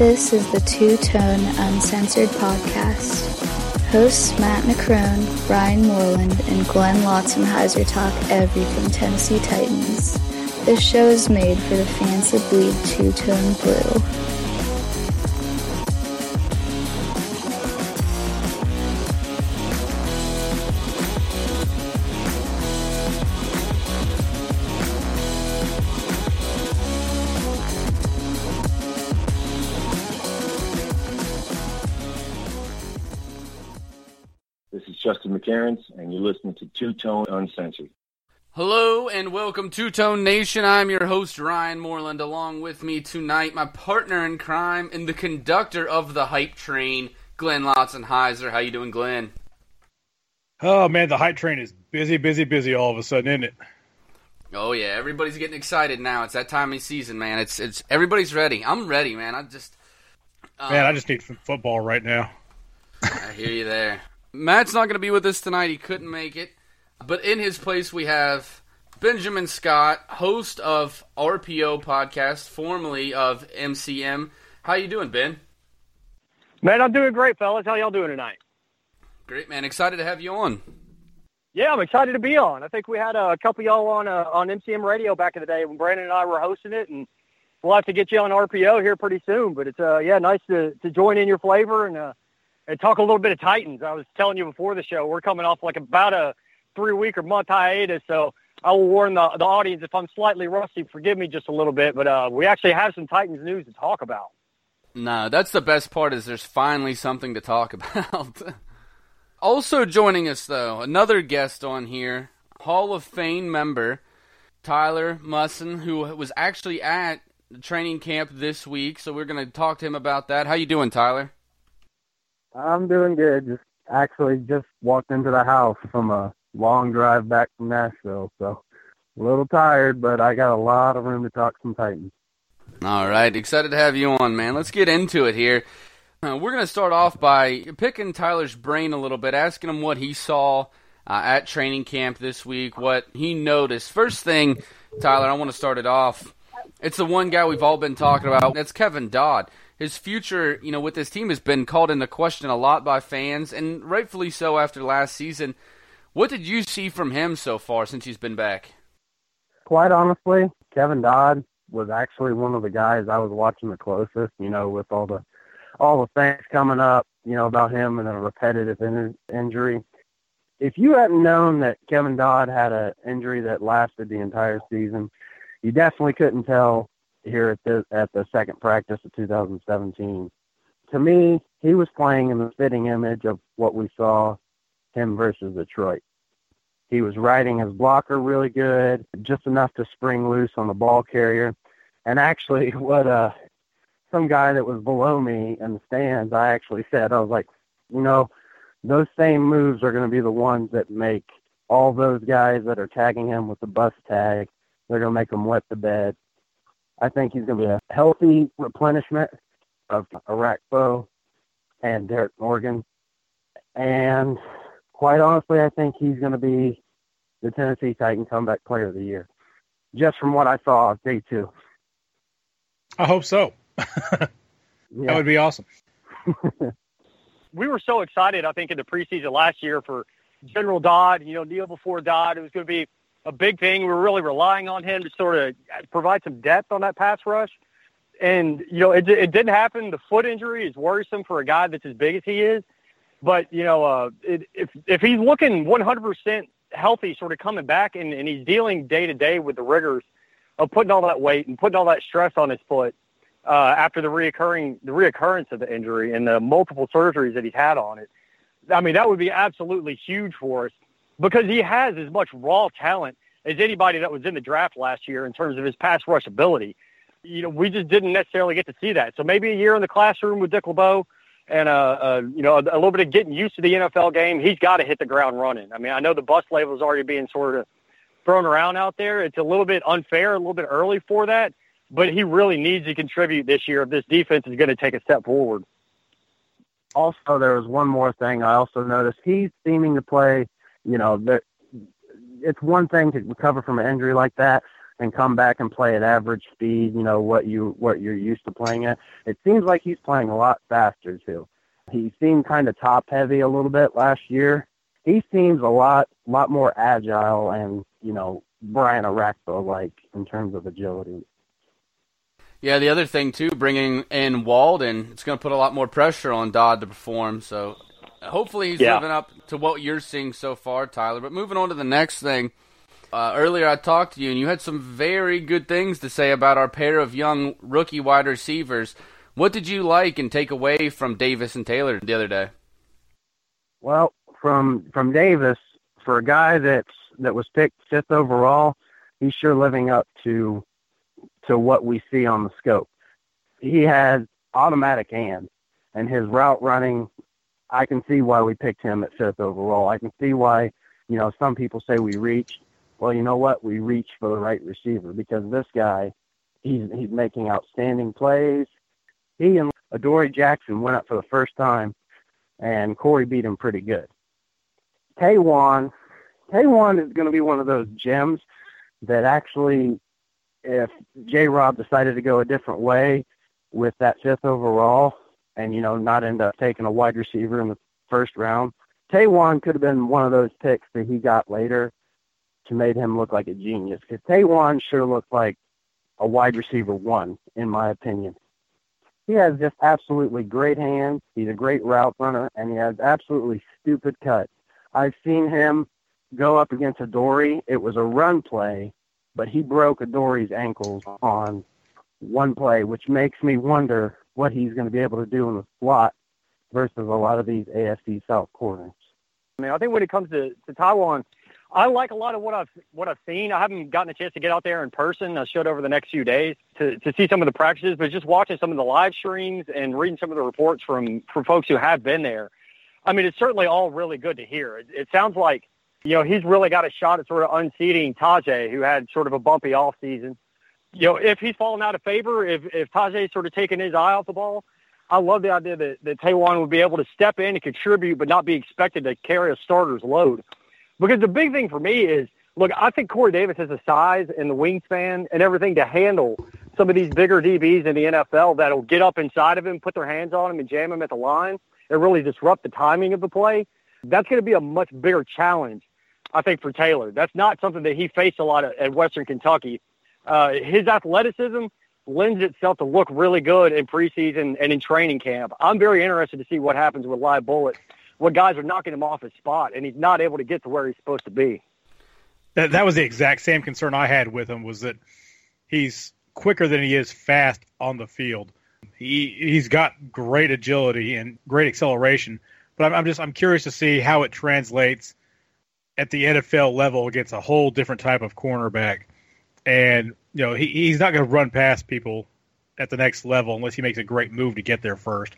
This is the Two Tone Uncensored Podcast. Hosts Matt McCrone, Brian Moreland, and Glenn Lotzenheiser talk everything Tennessee Titans. This show is made for the fans that bleed two tone blue. Listening to Two Tone Uncensored. Hello and welcome to Tone Nation. I'm your host Ryan Moreland. Along with me tonight, my partner in crime and the conductor of the hype train, Glenn Lotzenheiser. How you doing, Glenn? Oh man, the hype train is busy, busy, busy all of a sudden, isn't it? Oh yeah, everybody's getting excited now. It's that time of season, man. It's it's everybody's ready. I'm ready, man. I just um, Man, I just need some football right now. I hear you there. Matt's not going to be with us tonight. He couldn't make it. But in his place, we have Benjamin Scott, host of RPO podcast, formerly of MCM. How you doing, Ben? Man, I'm doing great, fellas. How y'all doing tonight? Great, man. Excited to have you on. Yeah, I'm excited to be on. I think we had a couple y'all on uh, on MCM Radio back in the day when Brandon and I were hosting it, and we'll have to get you on RPO here pretty soon. But it's uh yeah, nice to to join in your flavor and uh and talk a little bit of Titans. I was telling you before the show, we're coming off like about a three week or month hiatus, so I will warn the the audience if I'm slightly rusty, forgive me just a little bit. But uh we actually have some Titans news to talk about. No, that's the best part is there's finally something to talk about. also joining us though, another guest on here, Hall of Fame member Tyler Musson, who was actually at training camp this week. So we're going to talk to him about that. How you doing, Tyler? I'm doing good. Just actually just walked into the house from a long drive back from Nashville, so a little tired, but I got a lot of room to talk some Titans. All right, excited to have you on, man. Let's get into it here. Uh, we're going to start off by picking Tyler's brain a little bit, asking him what he saw uh, at training camp this week, what he noticed. First thing, Tyler, I want to start it off. It's the one guy we've all been talking about. That's Kevin Dodd. His future, you know, with this team has been called into question a lot by fans, and rightfully so after last season. What did you see from him so far since he's been back? Quite honestly, Kevin Dodd was actually one of the guys I was watching the closest. You know, with all the all the things coming up, you know, about him and a repetitive in- injury. If you hadn't known that Kevin Dodd had an injury that lasted the entire season, you definitely couldn't tell here at the at the second practice of 2017. To me, he was playing in the fitting image of what we saw him versus Detroit. He was riding his blocker really good, just enough to spring loose on the ball carrier. And actually, what uh, some guy that was below me in the stands, I actually said, I was like, you know, those same moves are going to be the ones that make all those guys that are tagging him with the bus tag, they're going to make them wet the bed. I think he's going to be a healthy replenishment of Orakpo and Derrick Morgan. And quite honestly, I think he's going to be the Tennessee Titan comeback player of the year, just from what I saw of day two. I hope so. That Yeah. would be awesome. we were so excited, I think, in the preseason last year for General Dodd, you know, Kneel before Dodd. It was going to be a big thing. We were really relying on him to sort of provide some depth on that pass rush. And, you know, it, it didn't happen. The foot injury is worrisome for a guy that's as big as he is. But, you know, uh, it, if, if he's looking 100% healthy, sort of coming back, and, and he's dealing day to day with the rigors of putting all that weight and putting all that stress on his foot, uh, after the reoccurring the reoccurrence of the injury and the multiple surgeries that he's had on it. I mean, that would be absolutely huge for us because he has as much raw talent as anybody that was in the draft last year in terms of his pass rush ability. You know, we just didn't necessarily get to see that. So maybe a year in the classroom with Dick LeBeau and uh, uh you know a, a little bit of getting used to the NFL game. He's got to hit the ground running. I mean, I know the bus label is already being sort of thrown around out there. It's a little bit unfair, a little bit early for that but he really needs to contribute this year if this defense is going to take a step forward. Also, there was one more thing I also noticed. He's seeming to play, you know, that it's one thing to recover from an injury like that, and come back and play at average speed, you know, what you what you're used to playing at. It seems like he's playing a lot faster too. He seemed kind of top heavy a little bit last year. He seems a lot lot more agile and, you know, Brian Orakpo like in terms of agility. Yeah, the other thing too, bringing in Walden, it's going to put a lot more pressure on Dodd to perform. So hopefully he's Yeah. living up to what you're seeing so far, Tyler. But moving on to the next thing, uh, earlier I talked to you and you had some very good things to say about our pair of young rookie wide receivers. What did you like and take away from Davis and Taylor the other day? Well, from from Davis, for a guy that's that was picked fifth overall, he's sure living up to to what we see on the scope. He has automatic hands, and his route running. I can see why we picked him at fifth overall. I can see why, you know, some people say we reached. Well, you know what? We reached for the right receiver because this guy, he's he's making outstanding plays. He and Adoree Jackson went up for the first time, and Corey beat him pretty good. K1, K1 is going to be one of those gems that actually, if J. Rob decided to go a different way with that fifth overall, and you know not end up taking a wide receiver in the first round, Taywan could have been one of those picks that he got later to made him look like a genius. Because Taywan sure looked like a wide receiver one, in my opinion. He has just absolutely great hands. He's a great route runner, and he has absolutely stupid cuts. I've seen him go up against Adoree. It was a run play, but he broke Adoree's ankles on one play, which makes me wonder what he's going to be able to do in the slot versus a lot of these AFC South corners. I mean, I think when it comes to, to Taywan, I like a lot of what I've what I've seen. I haven't gotten a chance to get out there in person. I should over the next few days to, to see some of the practices, but just watching some of the live streams and reading some of the reports from from folks who have been there. I mean, it's certainly all really good to hear. It, it sounds like you know he's really got a shot at sort of unseating Tajay, who had sort of a bumpy off season. You know, if he's fallen out of favor, if if Tajay's sort of taking his eye off the ball, I love the idea that, that Taywan would be able to step in and contribute, but not be expected to carry a starter's load. Because the big thing for me is, look, I think Corey Davis has the size and the wingspan and everything to handle some of these bigger DBs in the NFL that'll get up inside of him, put their hands on him, and jam him at the line and really disrupt the timing of the play. That's going to be a much bigger challenge, I think, for Taylor. That's not something that he faced a lot at, at Western Kentucky. Uh, his athleticism lends itself to look really good in preseason and in training camp. I'm very interested to see what happens with live bullets what guys are knocking him off his spot, and he's not able to get to where he's supposed to be. That, that was the exact same concern I had with him was that he's quicker than he is fast on the field. He he's got great agility and great acceleration, but I'm, I'm just I'm curious to see how it translates at the NFL level against a whole different type of cornerback. And you know he, he's not going to run past people at the next level unless he makes a great move to get there first.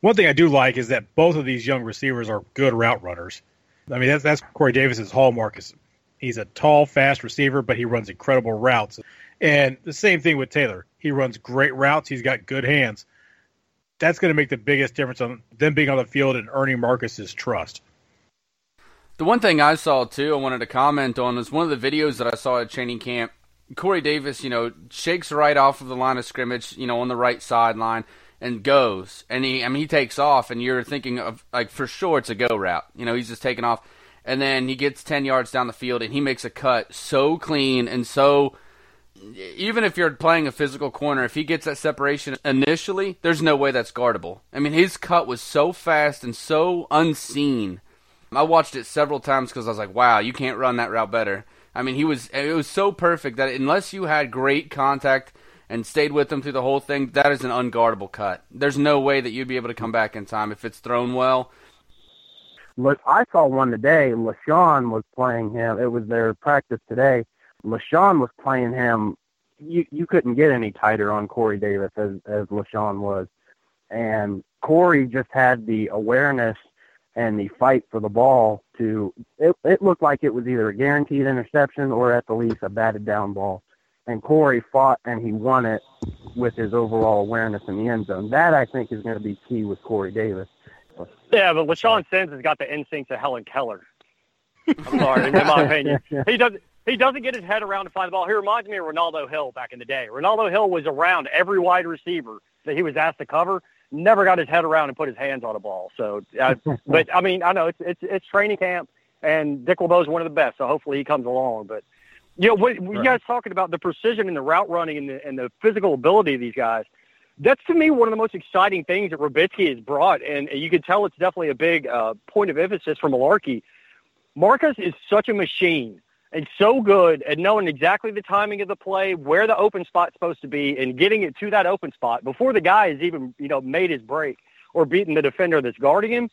One thing I do like is that both of these young receivers are good route runners. I mean, that's that's Corey Davis's hallmark. Is he's a tall, fast receiver, but he runs incredible routes. And the same thing with Taylor. He runs great routes. He's got good hands. That's going to make the biggest difference on them being on the field and earning Marcus's trust. The one thing I saw too, I wanted to comment on is one of the videos that I saw at training camp. Corey Davis, you know, shakes right off of the line of scrimmage, you know, on the right sideline and goes. And he, I mean, he takes off, and you're thinking of like for sure it's a go route. You know, he's just taking off, and then he gets ten yards down the field, and he makes a cut so clean and so. Even if you're playing a physical corner, if he gets that separation initially, there's no way that's guardable. I mean, his cut was so fast and so unseen. I watched it several times because I was like, "Wow, you can't run that route better." I mean, he was it was so perfect that unless you had great contact and stayed with him through the whole thing, that is an unguardable cut. There's no way that you'd be able to come back in time if it's thrown well. Look, I saw one today. LeShaun was playing him. It was their practice today. LeShaun was playing him. You you couldn't get any tighter on Corey Davis as as LeShaun was, and Corey just had the awareness and the fight for the ball to. It it looked like it was either a guaranteed interception or at the least a batted down ball and Corey fought and he won it with his overall awareness in the end zone. That I think is going to be key with Corey Davis. Yeah, but LeShaun Sims has got the instincts of Helen Keller. I'm sorry, in my opinion, he doesn't he doesn't get his head around to find the ball. He reminds me of Reynaldo Hill back in the day. Reynaldo Hill was around every wide receiver that he was asked to cover. Never got his head around and put his hands on a ball. So, uh, but I mean, I know it's it's it's training camp, and Dick LeBeau is one of the best. So hopefully he comes along. But you know, what, right. you guys talking about the precision and the route running and the and the physical ability of these guys. That's to me one of the most exciting things that Robiskie has brought, and you can tell it's definitely a big uh, point of emphasis for Mularkey. Marcus is such a machine and so good at knowing exactly the timing of the play, where the open spot's supposed to be, and getting it to that open spot before the guy has even, you know, made his break or beaten the defender that's guarding him.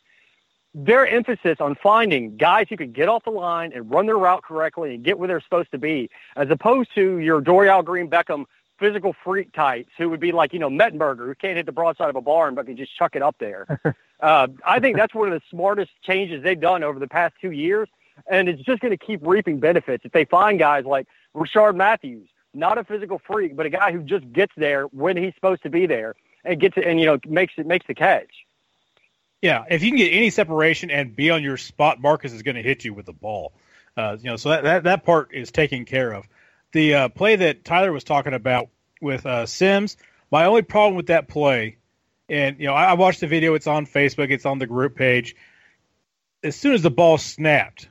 Their emphasis on finding guys who can get off the line and run their route correctly and get where they're supposed to be, as opposed to your Dorial Green Beckham physical freak types who would be like, you know, Mettenberger, who can't hit the broadside of a barn but can just chuck it up there. uh, I think that's one of the smartest changes they've done over the past two years and it's just going to keep reaping benefits if they find guys like Rishard Matthews, not a physical freak, but a guy who just gets there when he's supposed to be there and gets it and you know makes it makes the catch. Yeah, if you can get any separation and be on your spot, Marcus is going to hit you with the ball. Uh, you know, so that, that that part is taken care of. The uh, play that Tyler was talking about with uh, Sims, my only problem with that play, and you know, I, I watched the video. It's on Facebook. It's on the group page. As soon as the ball snapped,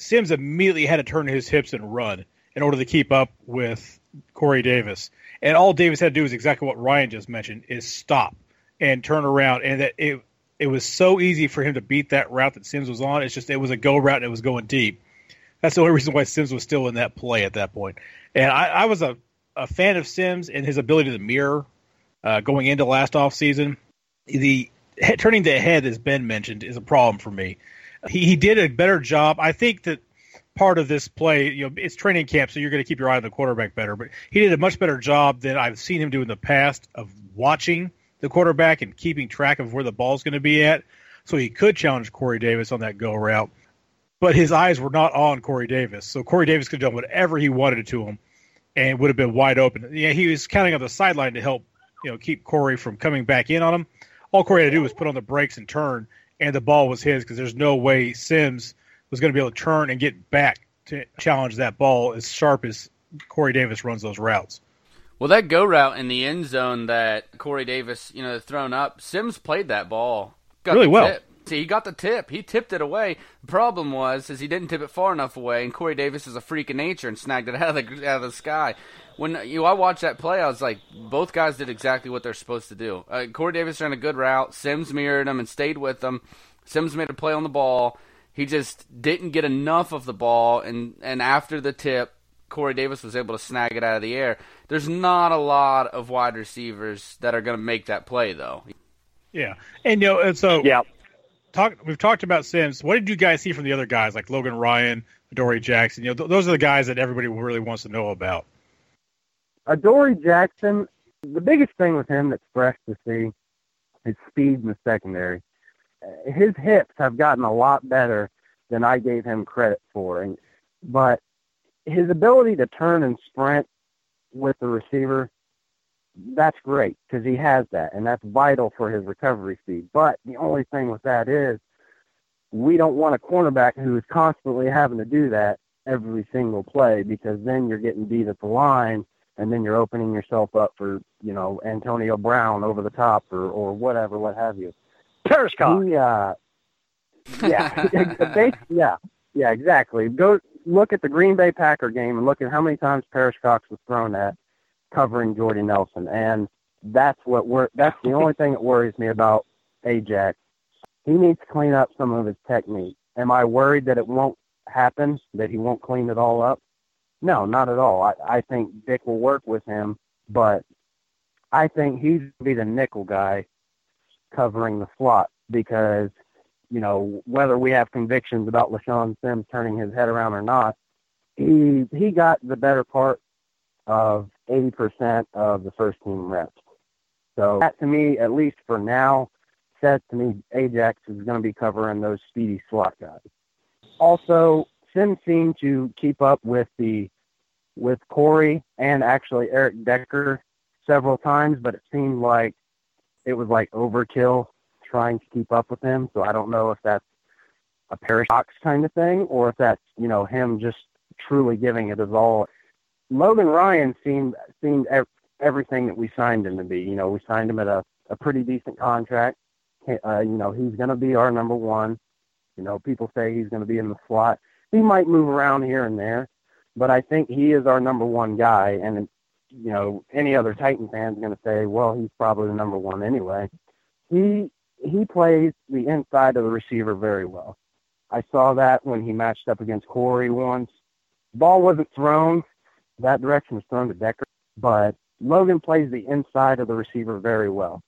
Sims immediately had to turn his hips and run in order to keep up with Corey Davis. And all Davis had to do is exactly what Ryan just mentioned: is stop and turn around. And that it it was so easy for him to beat that route that Sims was on. It's just it was a go route and it was going deep. That's the only reason why Sims was still in that play at that point. And I, I was a, a fan of Sims and his ability to mirror uh, going into last off season. The turning the head, as Ben mentioned, is a problem for me he, he did a better job. I think that part of this play, you know, it's training camp, so you're going to keep your eye on the quarterback better. But he did a much better job than I've seen him do in the past of watching the quarterback and keeping track of where the ball's going to be at. So he could challenge Corey Davis on that go route. But his eyes were not on Corey Davis. So Corey Davis could have done whatever he wanted to him and would have been wide open. Yeah, he was counting on the sideline to help, you know, keep Corey from coming back in on him. All Corey had to do was put on the brakes and turn, and the ball was his because there's no way Sims was going to be able to turn and get back to challenge that ball as sharp as Corey Davis runs those routes. Well, that go route in the end zone that Corey Davis, you know, thrown up, Sims played that ball really well. Tip. See, he got the tip. He tipped it away. The problem was is he didn't tip it far enough away, and Corey Davis is a freak of nature and snagged it out of the out of the sky. When you know, I watched that play, I was like, both guys did exactly what they're supposed to do. Uh, Corey Davis ran a good route. Sims mirrored him and stayed with him. Sims made a play on the ball. He just didn't get enough of the ball, and and after the tip, Corey Davis was able to snag it out of the air. There's not a lot of wide receivers that are going to make that play, though. Yeah, and you know, and so yeah, talk. We've talked about Sims. What did you guys see from the other guys like Logan Ryan, Adoree Jackson? You know, th- those are the guys that everybody really wants to know about. Adoree Jackson. The biggest thing with him that's fresh to see is speed in the secondary his hips have gotten a lot better than I gave him credit for. And, but his ability to turn and sprint with the receiver, that's great because he has that, and that's vital for his recovery speed. But the only thing with that is we don't want a cornerback who is constantly having to do that every single play because then you're getting beat at the line and then you're opening yourself up for, you know, Antonio Brown over the top or, or whatever, what have you. He, uh, yeah, yeah, yeah, exactly. Go look at the Green Bay Packer game and look at how many times Perrish Cox was thrown at covering Jordy Nelson, and that's what wor- That's the only thing that worries me about Ajax. He needs to clean up some of his technique. Am I worried that it won't happen? That he won't clean it all up? No, not at all. I, I think Dick will work with him, but I think he's be the nickel guy covering the slot because, you know, whether we have convictions about LeShaun Sims turning his head around or not, he he got the better part of 80% of the first team reps. So that to me, at least for now, says to me Ajax is going to be covering those speedy slot guys. Also, Sims seemed to keep up with the with Corey and actually Eric Decker several times, but it seemed like it was like overkill trying to keep up with him. So I don't know if that's a Perrish Cox kind of thing or if that's, you know, him just truly giving it his all. Logan Ryan seemed seemed everything that we signed him to be. You know, we signed him at a, a pretty decent contract. Uh, you know, he's going to be our number one. You know, people say he's going to be in the slot. He might move around here and there, but I think he is our number one guy. And you know, any other Titan fan is going to say, well, he's probably the number one anyway. He he plays the inside of the receiver very well. I saw that when he matched up against Corey once. Ball wasn't thrown. That direction was thrown to Decker, but Logan plays the inside of the receiver very well.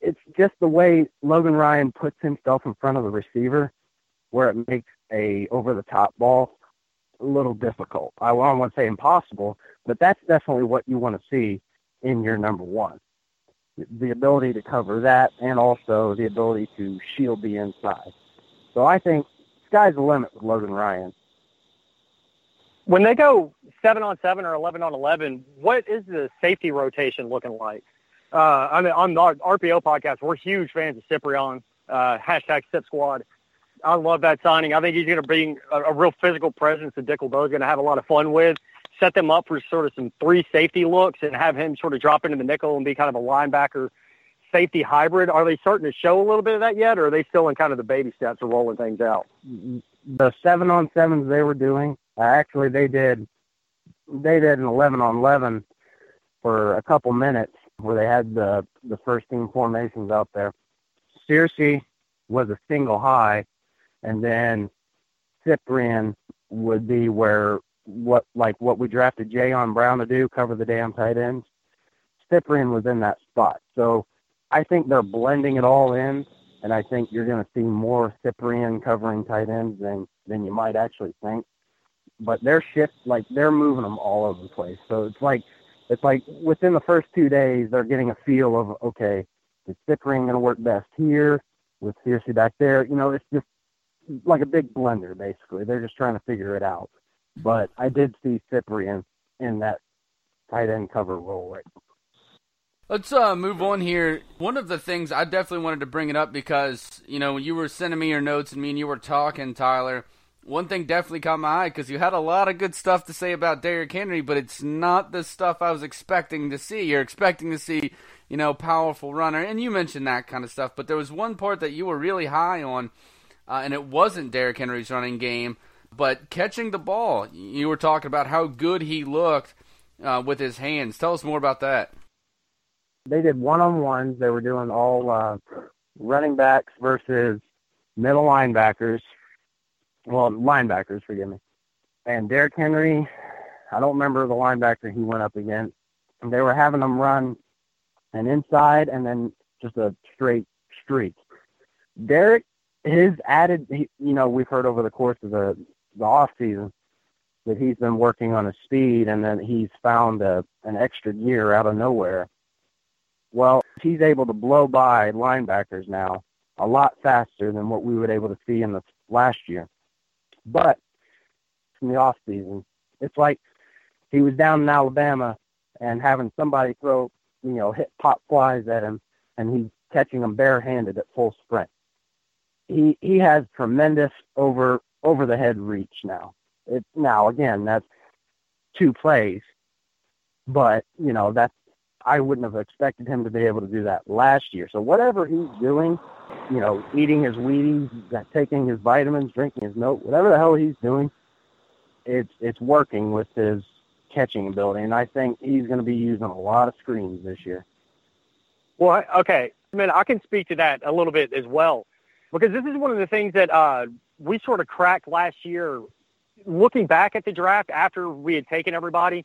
It's just the way Logan Ryan puts himself in front of the receiver where it makes a over the top ball a little difficult. I don't want to say impossible, but that's definitely what you want to see in your number one. The ability to cover that and also the ability to shield the inside. So I think sky's the limit with Logan Ryan. When they go seven on seven or eleven on eleven, what is the safety rotation looking like? Uh, I mean, on the RPO podcast, we're huge fans of Cyprien. Uh, hashtag Sip Squad. I love that signing. I think he's going to bring a, a real physical presence that Dick LeBeau is going to have a lot of fun with. Set them up for sort of some three safety looks and have him sort of drop into the nickel and be kind of a linebacker safety hybrid. Are they starting to show a little bit of that yet, or are they still in kind of the baby steps of rolling things out? The seven on sevens they were doing, uh, actually they did they did an eleven on eleven for a couple minutes where they had the the first team formations out there. Searcy was a single high, and then Cyprien would be where what like what we drafted Jayon Brown to do, cover the damn tight ends. Cyprien was in that spot. So I think they're blending it all in, and I think you're going to see more Cyprien covering tight ends than than you might actually think. But they're shift like they're moving them all over the place. So it's like it's like within the first two days they're getting a feel of okay, is Cyprien going to work best here with Searcy back there? You know, it's just like a big blender basically. They're just trying to figure it out. But I did see Cyprien in that tight end cover role right Let's uh, move on here. One of the things I definitely wanted to bring it up because you know you were sending me your notes and me and you were talking, Tyler. One thing definitely caught my eye because you had a lot of good stuff to say about Derrick Henry, but it's not the stuff I was expecting to see. You're expecting to see, you know, powerful runner, and you mentioned that kind of stuff. But there was one part that you were really high on, uh, and it wasn't Derrick Henry's running game, but catching the ball. You were talking about how good he looked uh, with his hands. Tell us more about that they did one on ones. They were doing all uh, running backs versus middle linebackers. Well, linebackers, forgive me. And Derrick Henry, I don't remember the linebacker he went up against. And they were having them run an inside and then just a straight streak. Derrick, his added, you know, we've heard over the course of the the off season that he's been working on his speed, and then he's found a an extra gear out of nowhere well, he's able to blow by linebackers now a lot faster than what we were able to see in the last year. But in the off season, it's like he was down in Alabama and having somebody throw, you know, hit pop flies at him, and he's catching them barehanded at full sprint. He he has tremendous over over the head reach now. It now again that's two plays, but you know that's I wouldn't have expected him to be able to do that last year. So whatever he's doing, you know, eating his Wheaties, taking his vitamins, drinking his milk, whatever the hell he's doing, it's it's working with his catching ability, and I think he's going to be using a lot of screens this year. Well, okay, I mean, I can speak to that a little bit as well, because this is one of the things that uh, we sort of cracked last year. Looking back at the draft after we had taken everybody,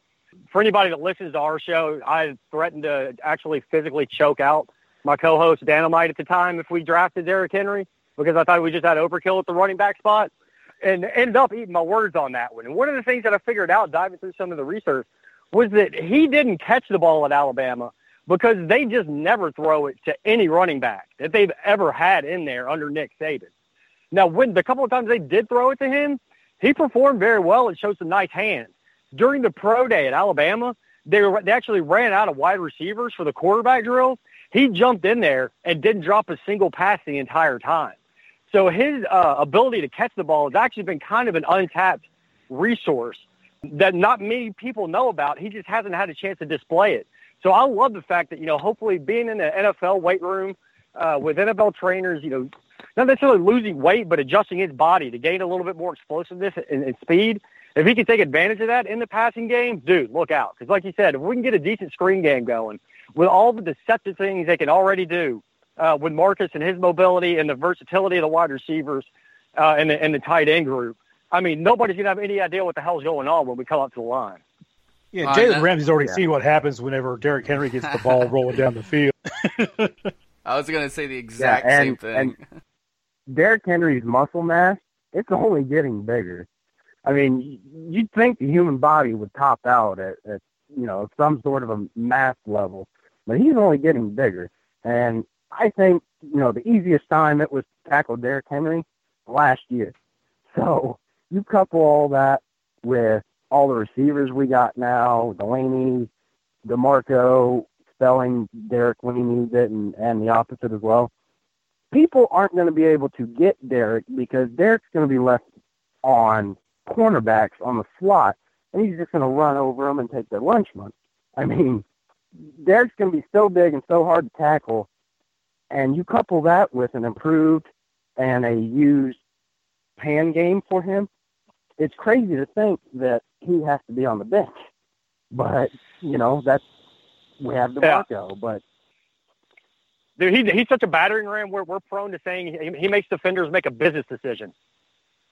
for anybody that listens to our show, I threatened to actually physically choke out my co-host Dynamite at the time if we drafted Derrick Henry because I thought we just had overkill at the running back spot and ended up eating my words on that one. And one of the things that I figured out diving through some of the research was that he didn't catch the ball at Alabama because they just never throw it to any running back that they've ever had in there under Nick Saban. Now, when the couple of times they did throw it to him, he performed very well and showed some nice hands during the pro day at Alabama, they, were, they actually ran out of wide receivers for the quarterback drill. He jumped in there and didn't drop a single pass the entire time. So his uh, ability to catch the ball has actually been kind of an untapped resource that not many people know about. He just hasn't had a chance to display it. So I love the fact that, you know, hopefully being in the NFL weight room uh, with NFL trainers, you know, not necessarily losing weight, but adjusting his body to gain a little bit more explosiveness and, and speed. If he can take advantage of that in the passing game, dude, look out. Because like you said, if we can get a decent screen game going with all the deceptive things they can already do uh, with Marcus and his mobility and the versatility of the wide receivers uh, and, the, and the tight end group, I mean, nobody's going to have any idea what the hell's going on when we come up to the line. Yeah, Jalen Ramsey's already yeah. seen what happens whenever Derrick Henry gets the ball rolling down the field. I was going to say the exact yeah, and, same thing. And Derrick Henry's muscle mass, it's only getting bigger. I mean, you'd think the human body would top out at, at you know some sort of a mass level, but he's only getting bigger. And I think you know the easiest time it was to tackle Derrick Henry last year. So you couple all that with all the receivers we got now, Delanie, DeMarco, spelling Derrick when he needs it, and, and the opposite as well. People aren't going to be able to get Derrick because Derrick's going to be left on cornerbacks on the slot, and he's just going to run over them and take their lunch money. I mean, Derrick's going to be so big and so hard to tackle, and you couple that with an improved and a used pan game for him, it's crazy to think that he has to be on the bench. But you know that's we have the yeah. Marco, but. Dude, he, he's such a battering ram. We're we're prone to saying he, he makes defenders make a business decision.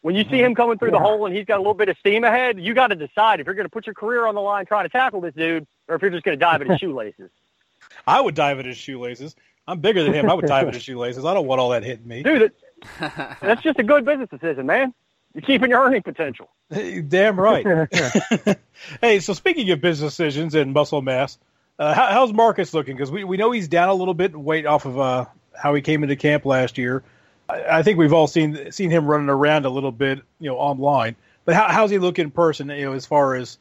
When you see him coming through yeah. the hole and he's got a little bit of steam ahead, you got to decide if you're going to put your career on the line trying to tackle this dude, or if you're just going to dive at his shoelaces. I would dive at his shoelaces. I'm bigger than him. I would dive at his shoelaces. I don't want all that hitting me. Dude, that's just a good business decision, man. You're keeping your earning potential. Damn right. hey, so speaking of business decisions and muscle mass, uh, how, how's Marcus looking? Because we, we know he's down a little bit in weight off of uh, how he came into camp last year. I, think we've all seen seen him running around a little bit, you know, online. But how, how's he look in person? You know, as far as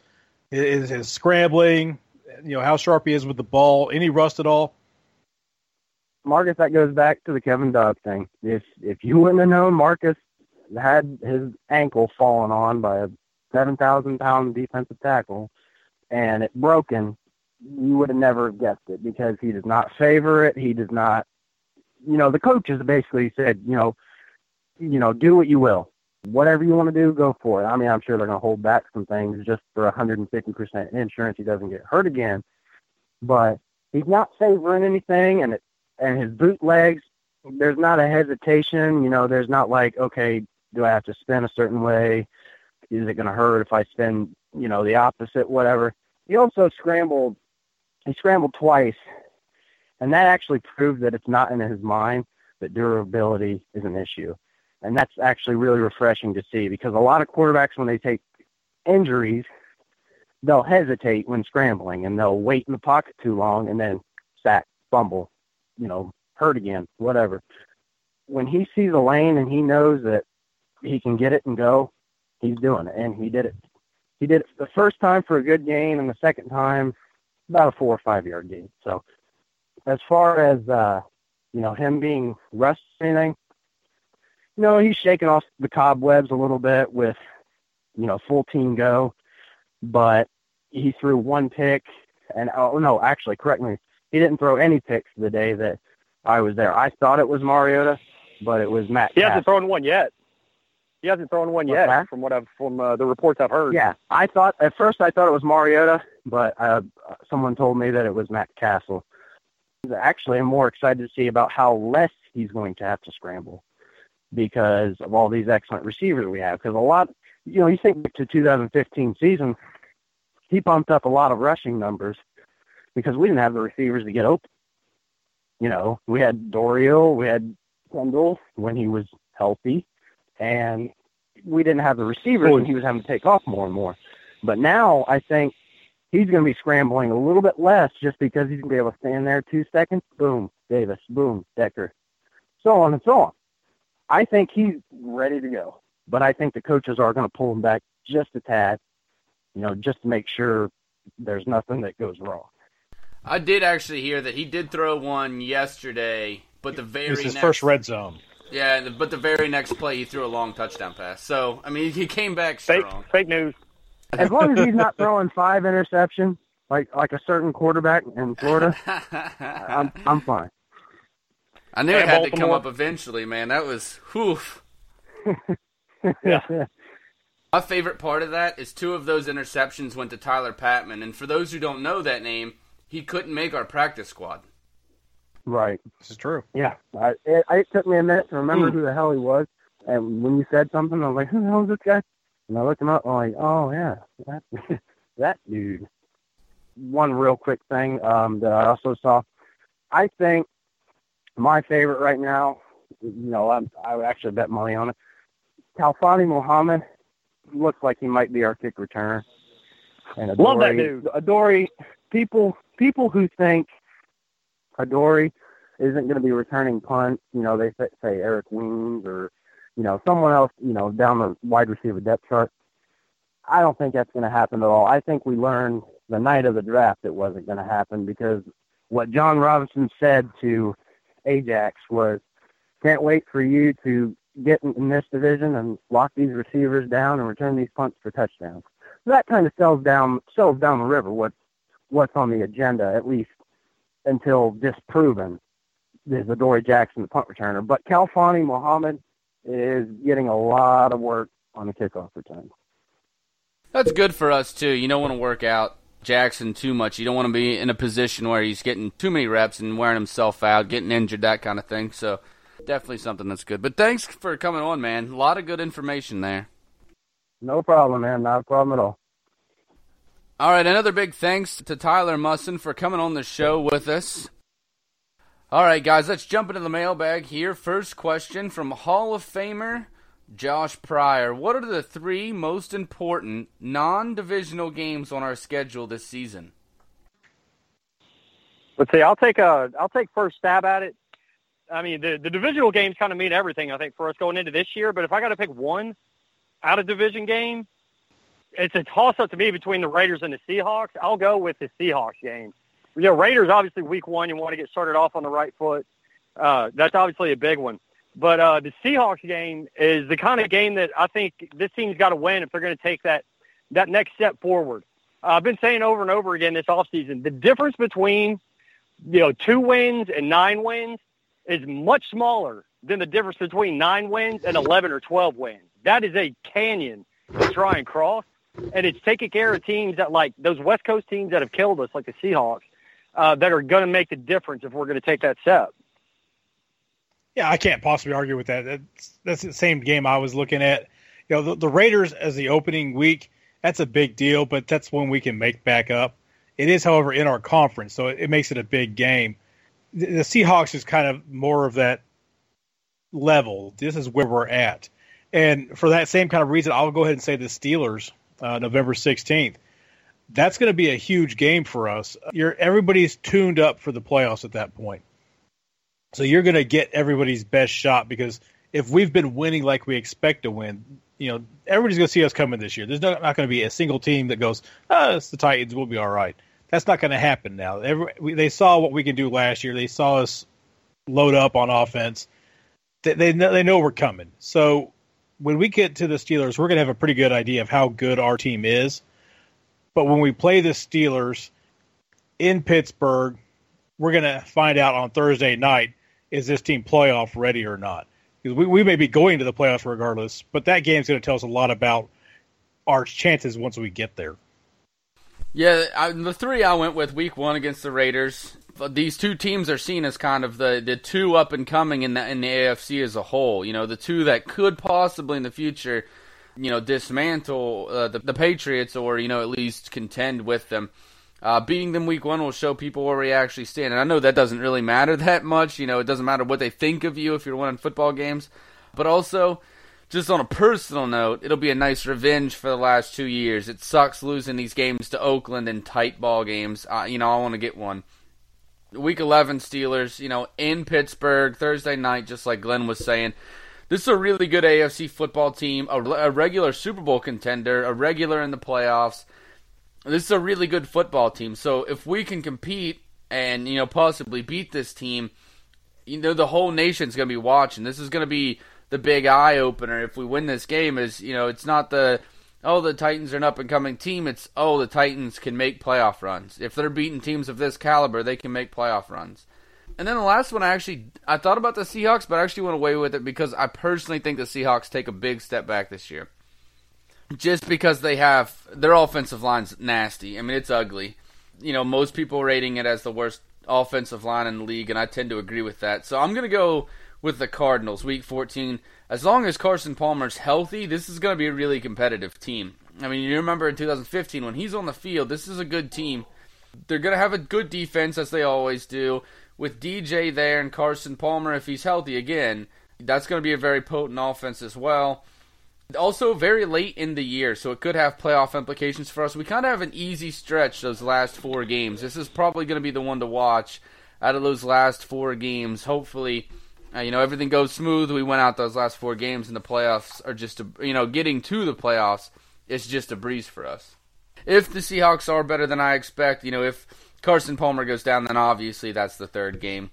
is his scrambling, you know, how sharp he is with the ball, any rust at all? Marcus, that goes back to the Kevin Dodd thing. If if you wouldn't have known Marcus had his ankle fallen on by a seven thousand pound defensive tackle and it broken, you would have never guessed it because he does not favor it. He does not you know, the coaches basically said, you know, you know, do what you will. Whatever you want to do, go for it. I mean, I'm sure they're going to hold back some things just for 150% insurance. He doesn't get hurt again, but he's not favoring anything, and it and his bootlegs, there's not a hesitation. You know, there's not like, okay, do I have to spin a certain way? Is it going to hurt if I spin, you know, the opposite, whatever? He also scrambled, he scrambled twice, and that actually proved that it's not in his mind that durability is an issue. And that's actually really refreshing to see because a lot of quarterbacks, when they take injuries, they'll hesitate when scrambling and they'll wait in the pocket too long and then sack, fumble, you know, hurt again, whatever. When he sees a lane and he knows that he can get it and go, he's doing it, and he did it. He did it the first time for a good gain, and the second time about a four or five yard gain. So, as far as uh, you know, him being rushed anything, you know, he's shaking off the cobwebs a little bit with, you know, full team go, but he threw one pick, and oh no, actually, correct me, he didn't throw any picks the day that I was there. I thought it was Mariota, but it was Matt. He hasn't thrown one yet. He hasn't thrown one yet, okay. from what I've from uh, the reports I've heard. Yeah, I thought at first I thought it was Mariota, but uh, someone told me that it was Matt Cassel. Actually, I'm more excited to see about how less he's going to have to scramble because of all these excellent receivers we have. Because a lot, you know, you think to 2015 season, he bumped up a lot of rushing numbers because we didn't have the receivers to get open. You know, we had Dorial, we had Kendall when he was healthy, and we didn't have the receivers oh, when he was having to take off more and more. But now I think he's going to be scrambling a little bit less just because he's going to be able to stand there two seconds, boom, Davis, boom, Decker, so on and so on. I think he's ready to go. But I think the coaches are going to pull him back just a tad, you know, just to make sure there's nothing that goes wrong. I did actually hear that he did throw one yesterday, but the very it's his next, first red zone. Yeah, but the very next play he threw a long touchdown pass. So I mean, he came back strong. Fake, fake news. As long as he's not throwing five interceptions like like a certain quarterback in Florida, I'm I'm fine. I knew it had Baltimore. to come up eventually, man. That was whew. yeah. My favorite part of that is two of those interceptions went to Tyler Patmon, and for those who don't know that name, he couldn't make our practice squad. Right. This is true. Yeah. I, it, it took me a minute to remember mm. who the hell he was, and when you said something, I was like, "Who the hell is this guy?" And I looked him up. I'm like, "Oh yeah, that that dude." One real quick thing um, that I also saw. I think my favorite right now, you know, I'm, I would actually bet money on it. Khalfani Muhammad looks like he might be our kick returner. And Adoree, Love that dude. Adoree, people people who think Adoree isn't going to be returning punts, you know, they say, say Eric Weems or you know someone else, you know, down the wide receiver depth chart. I don't think that's going to happen at all. I think we learned the night of the draft it wasn't going to happen because what Jon Robinson said to Ajax was, "Can't wait for you to get in this division and lock these receivers down and return these punts for touchdowns." So that kind of sells down sells down the river what what's on the agenda at least until disproven. Is Adoree Jackson the punt returner, but Khalfani Muhammad is getting a lot of work on the kickoff return. That's good for us too. You don't want to work out Jackson too much. You don't want to be in a position where he's getting too many reps and wearing himself out, getting injured, that kind of thing. So definitely something that's good. But thanks for coming on, man. A lot of good information there. No problem, man. Not a problem at all. All right, another big thanks to Tyler Musson for coming on the show with us. All right, guys, let's jump into the mailbag here. First question from Hall of Famer Josh Pryor, what are the three most important non-divisional games on our schedule this season? Let's see. I'll take a. I'll take first stab at it. I mean, the the divisional games kind of mean everything. I think for us going into this year. But if I got to pick one out of division game, it's a toss up to me between the Raiders and the Seahawks. I'll go with the Seahawks game. You know, Raiders obviously week one. You want to get started off on the right foot. Uh, that's obviously a big one. But uh, the Seahawks game is the kind of game that I think this team's got to win if they're going to take that that next step forward. Uh, I've been saying over and over again this offseason, the difference between you know two wins and nine wins is much smaller than the difference between nine wins and eleven or twelve wins. That is a canyon to try and cross, and it's taking care of teams that like those West Coast teams that have killed us, like the Seahawks, uh, that are going to make the difference if we're going to take that step. Yeah, I can't possibly argue with that. That's, that's the same game I was looking at. You know, the, the Raiders as the opening week, that's a big deal, but that's one we can make back up. It is, however, in our conference, so it, it makes it a big game. The, the Seahawks is kind of more of that level. This is where we're at. And for that same kind of reason, I'll go ahead and say the Steelers, uh, November 16th. That's going to be a huge game for us. You're, everybody's tuned up for the playoffs at that point. So you're going to get everybody's best shot because if we've been winning like we expect to win, you know, everybody's going to see us coming this year. There's not, not going to be a single team that goes, oh, it's the Titans, we'll be all right. That's not going to happen now. Every, we, they saw what we can do last year. They saw us load up on offense. They, they, know, they know we're coming. So when we get to the Steelers, we're going to have a pretty good idea of how good our team is. But when we play the Steelers in Pittsburgh, we're going to find out on Thursday night is this team playoff ready or not? Because we, we may be going to the playoffs regardless, but that game's going to tell us a lot about our chances once we get there. Yeah, I, the three I went with week one against the Raiders. These two teams are seen as kind of the, the two up and coming in the in the AFC as a whole. You know, the two that could possibly in the future, you know, dismantle uh, the, the Patriots or you know at least contend with them. Uh, beating them week one will show people where we actually stand. And I know that doesn't really matter that much. You know, it doesn't matter what they think of you if you're winning football games. But also, just on a personal note, it'll be a nice revenge for the last two years. It sucks losing these games to Oakland in tight ball games. Uh, you know, I want to get one. Week 11 Steelers, you know, in Pittsburgh, Thursday night, just like Glenn was saying. This is a really good AFC football team, a, a regular Super Bowl contender, a regular in the playoffs this is a really good football team. So if we can compete and you know possibly beat this team, you know the whole nation's going to be watching. This is going to be the big eye opener if we win this game. Is you know it's not the oh, the Titans are an up and coming team. It's, oh, the Titans can make playoff runs. If they're beating teams of this caliber, they can make playoff runs. And then the last one, I actually I thought about the Seahawks, but I actually went away with it because I personally think the Seahawks take a big step back this year. Just because they have their offensive line's nasty. I mean, it's ugly. You know, most people rating it as the worst offensive line in the league, and I tend to agree with that. So I'm going to go with the Cardinals, Week 14. As long as Carson Palmer's healthy, this is going to be a really competitive team. I mean, you remember in 2015 when he's on the field, this is a good team. They're going to have a good defense as they always do with DJ there and Carson Palmer, if he's healthy again, that's going to be a very potent offense as well. Also, very late in the year, so it could have playoff implications for us. We kind of have an easy stretch those last four games. This is probably going to be the one to watch out of those last four games. Hopefully, uh, you know everything goes smooth. We went out those last four games, and the playoffs are just a, you know getting to the playoffs. It's just a breeze for us. If the Seahawks are better than I expect, you know if Carson Palmer goes down, then obviously that's the third game.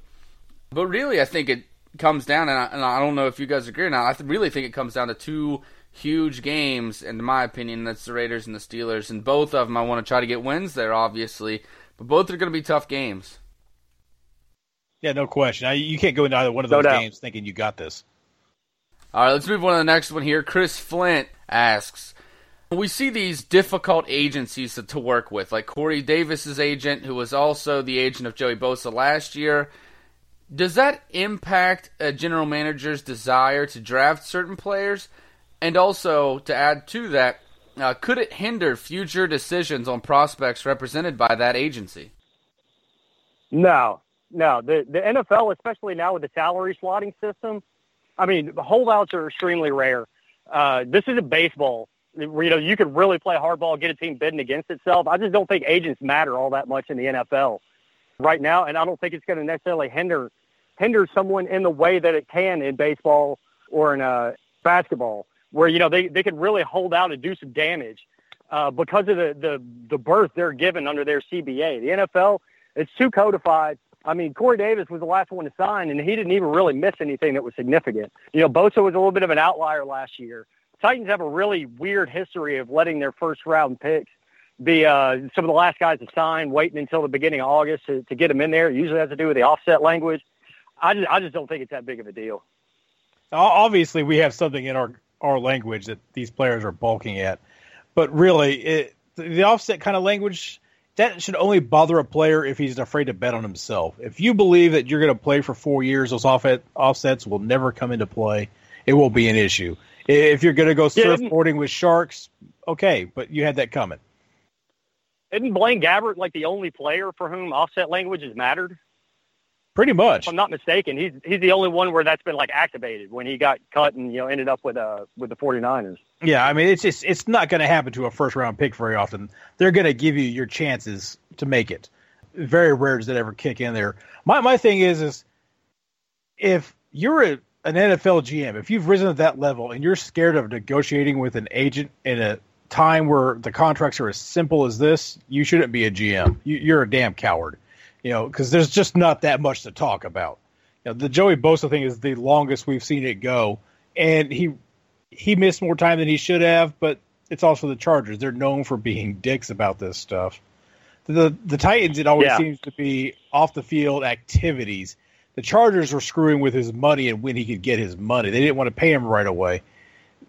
But really, I think it comes down, and I, and I don't know if you guys agree or not. I really think it comes down to two huge games, in my opinion. That's the Raiders and the Steelers, and both of them I want to try to get wins there, obviously. But both are going to be tough games. Yeah, no question. You can't go into either one of those no games thinking you got this. All right, let's move on to the next one here. Chris Flint asks, we see these difficult agencies to, to work with, like Corey Davis's agent, who was also the agent of Joey Bosa last year. Does that impact a general manager's desire to draft certain players? And also, to add to that, uh, could it hinder future decisions on prospects represented by that agency? No, no. The the NFL, especially now with the salary slotting system, I mean, the holdouts are extremely rare. Uh, this is a baseball you know, you could really play hardball, get a team bidding against itself. I just don't think agents matter all that much in the NFL right now, and I don't think it's going to necessarily hinder hinder someone in the way that it can in baseball or in uh, basketball, where you know they they can really hold out and do some damage uh, because of the the the berth they're given under their CBA. The NFL it's too codified. I mean, Corey Davis was the last one to sign, and he didn't even really miss anything that was significant. You know, Bosa was a little bit of an outlier last year. Titans have a really weird history of letting their first round picks be uh, some of the last guys to sign, waiting until the beginning of August to, to get them in there. It usually has to do with the offset language. I just, I just don't think it's that big of a deal. Obviously, we have something in our, our language that these players are bulking at, but really, it, the offset kind of language that should only bother a player if he's afraid to bet on himself. If you believe that you're going to play for four years, those offset, offsets will never come into play. It won't be an issue. If you're going to go surfboarding with sharks, okay, but you had that coming. Isn't Blaine Gabbert like the only player for whom offset language has mattered? Pretty much. If I'm not mistaken, he's he's the only one where that's been like activated when he got cut and you know ended up with uh with the 49ers. Yeah, I mean it's just it's not going to happen to a first round pick very often. They're going to give you your chances to make it. Very rare does it ever kick in there. My my thing is is if you're a an NFL GM, if you've risen to that level and you're scared of negotiating with an agent in a time where the contracts are as simple as this, you shouldn't be a GM. You, are a damn coward, you know, because there's just not that much to talk about. You know, the Joey Bosa thing is the longest we've seen it go, and he he missed more time than he should have, but it's also the Chargers. They're known for being dicks about this stuff. The the Titans, it always yeah. seems to be off the field activities the Chargers were screwing with his money and when he could get his money. They didn't want to pay him right away.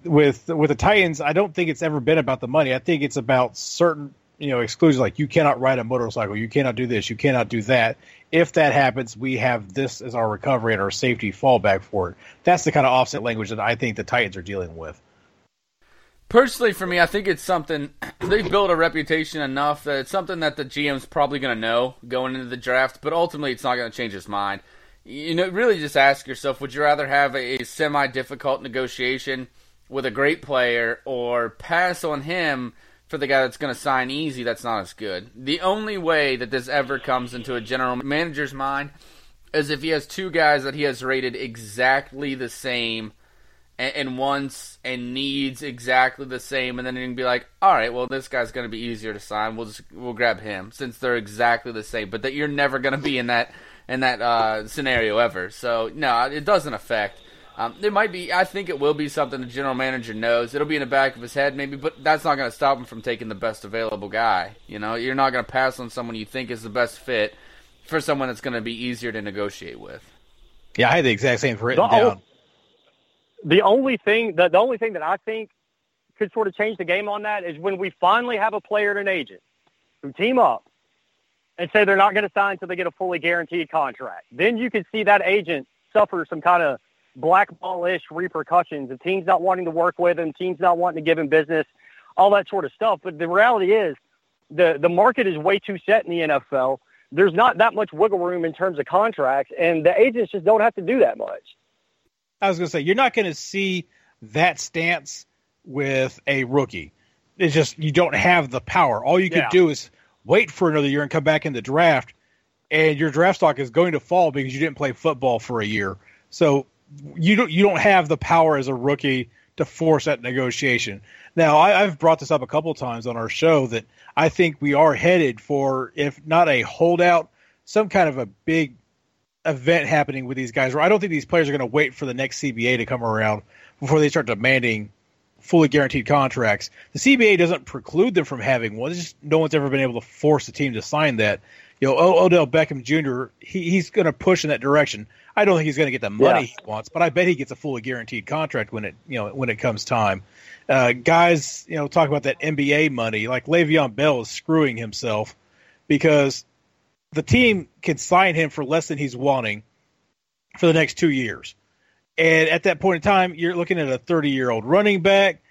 With with the Titans, I don't think it's ever been about the money. I think it's about certain you know exclusions like you cannot ride a motorcycle, you cannot do this, you cannot do that. If that happens, we have this as our recovery and our safety fallback for it. That's the kind of offset language that I think the Titans are dealing with. Personally, for me, I think it's something they've built a reputation enough that it's something that the GM's probably going to know going into the draft, but ultimately it's not going to change his mind you know, really just ask yourself: Would you rather have a, semi-difficult negotiation with a great player, or pass on him for the guy that's going to sign easy? That's not as good. The only way that this ever comes into a general manager's mind is if he has two guys that he has rated exactly the same and, and wants and needs exactly the same, and then he can be like, all right, well, this guy's going to be easier to sign. We'll just we'll grab him since they're exactly the same. But that you're never going to be in that in that uh, scenario ever. So no, it doesn't affect. Um, there might be, I think it will be something the general manager knows. It'll be in the back of his head, maybe, but that's not going to stop him from taking the best available guy. You know, you're not going to pass on someone you think is the best fit for someone that's going to be easier to negotiate with. Yeah, I had the exact same written The- down. The only thing the, the only thing that I think could sort of change the game on that is when we finally have a player and an agent who team up and say they're not going to sign until they get a fully guaranteed contract. Then you could see that agent suffer some kind of blackball-ish repercussions of teams not wanting to work with him, teams not wanting to give him business, all that sort of stuff. But the reality is the, the market is way too set in the NFL. There's not that much wiggle room in terms of contracts, and the agents just don't have to do that much. I was going to say you're not going to see that stance with a rookie. It's just you don't have the power. All you could Yeah. do is wait for another year and come back in the draft, and your draft stock is going to fall because you didn't play football for a year. So you don't you don't have the power as a rookie to force that negotiation. Now I, I've brought this up a couple times on our show that I think we are headed for if not a holdout, some kind of a big event happening with these guys where I don't think these players are going to wait for the next CBA to come around before they start demanding fully guaranteed contracts. The CBA doesn't preclude them from having one. It's just no one's ever been able to force a team to sign that. You know, O- Odell Beckham Jr. He, he's going to push in that direction. I don't think he's going to get the money Yeah. he wants, but I bet he gets a fully guaranteed contract when it you know when it comes time. Uh, guys, you know, talk about that NBA money. Like Le'Veon Bell is screwing himself because the team can sign him for less than he's wanting for the next two years. And at that point in time, you're looking at a 30 year old running back,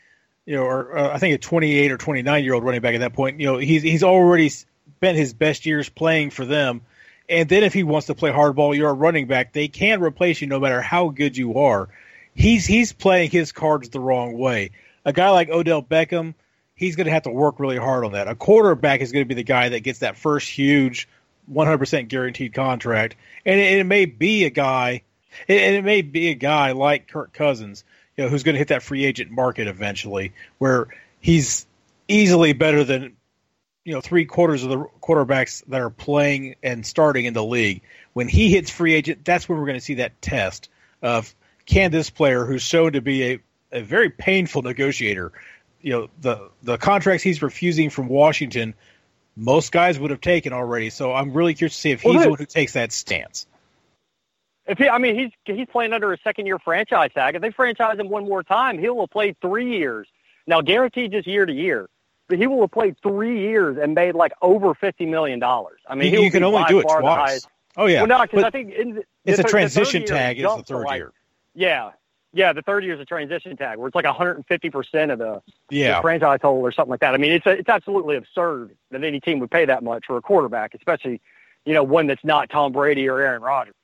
you know, or uh, I think a 28 or 29 year old running back at that point. You know, he's he's already spent his best years playing for them. And then if he wants to play hardball, you're a running back. They can replace you no matter how good you are. He's he's playing his cards the wrong way. A guy like Odell Beckham, he's going to have to work really hard on that. A quarterback is going to be the guy that gets that first huge 100% guaranteed contract, and it, it may be a guy, and it may be a guy like Kirk Cousins, you know, who's going to hit that free agent market eventually, where he's easily better than you know three quarters of the quarterbacks that are playing and starting in the league. When he hits free agent, that's when we're going to see that test of can this player who's shown to be a, a very painful negotiator, you know, the the contracts he's refusing from Washington, most guys would have taken already. So I'm really curious to see if Well, he's the one who takes that stance. If he, I mean, he's he's playing under a second year franchise tag. If they franchise him one more time, he will have played three years. Now, guaranteed just year to year, but he will have played three years and made like over fifty million dollars. I mean, you, he you can only do it twice. Highest, Oh yeah, well, no, because I think in the, it's the a thir- the third transition tag. Is the third like- year. Yeah, yeah. The third year is a transition tag where it's like 150 percent of the, the franchise total or something like that. I mean, it's a, it's absolutely absurd that any team would pay that much for a quarterback, especially you know one that's not Tom Brady or Aaron Rodgers.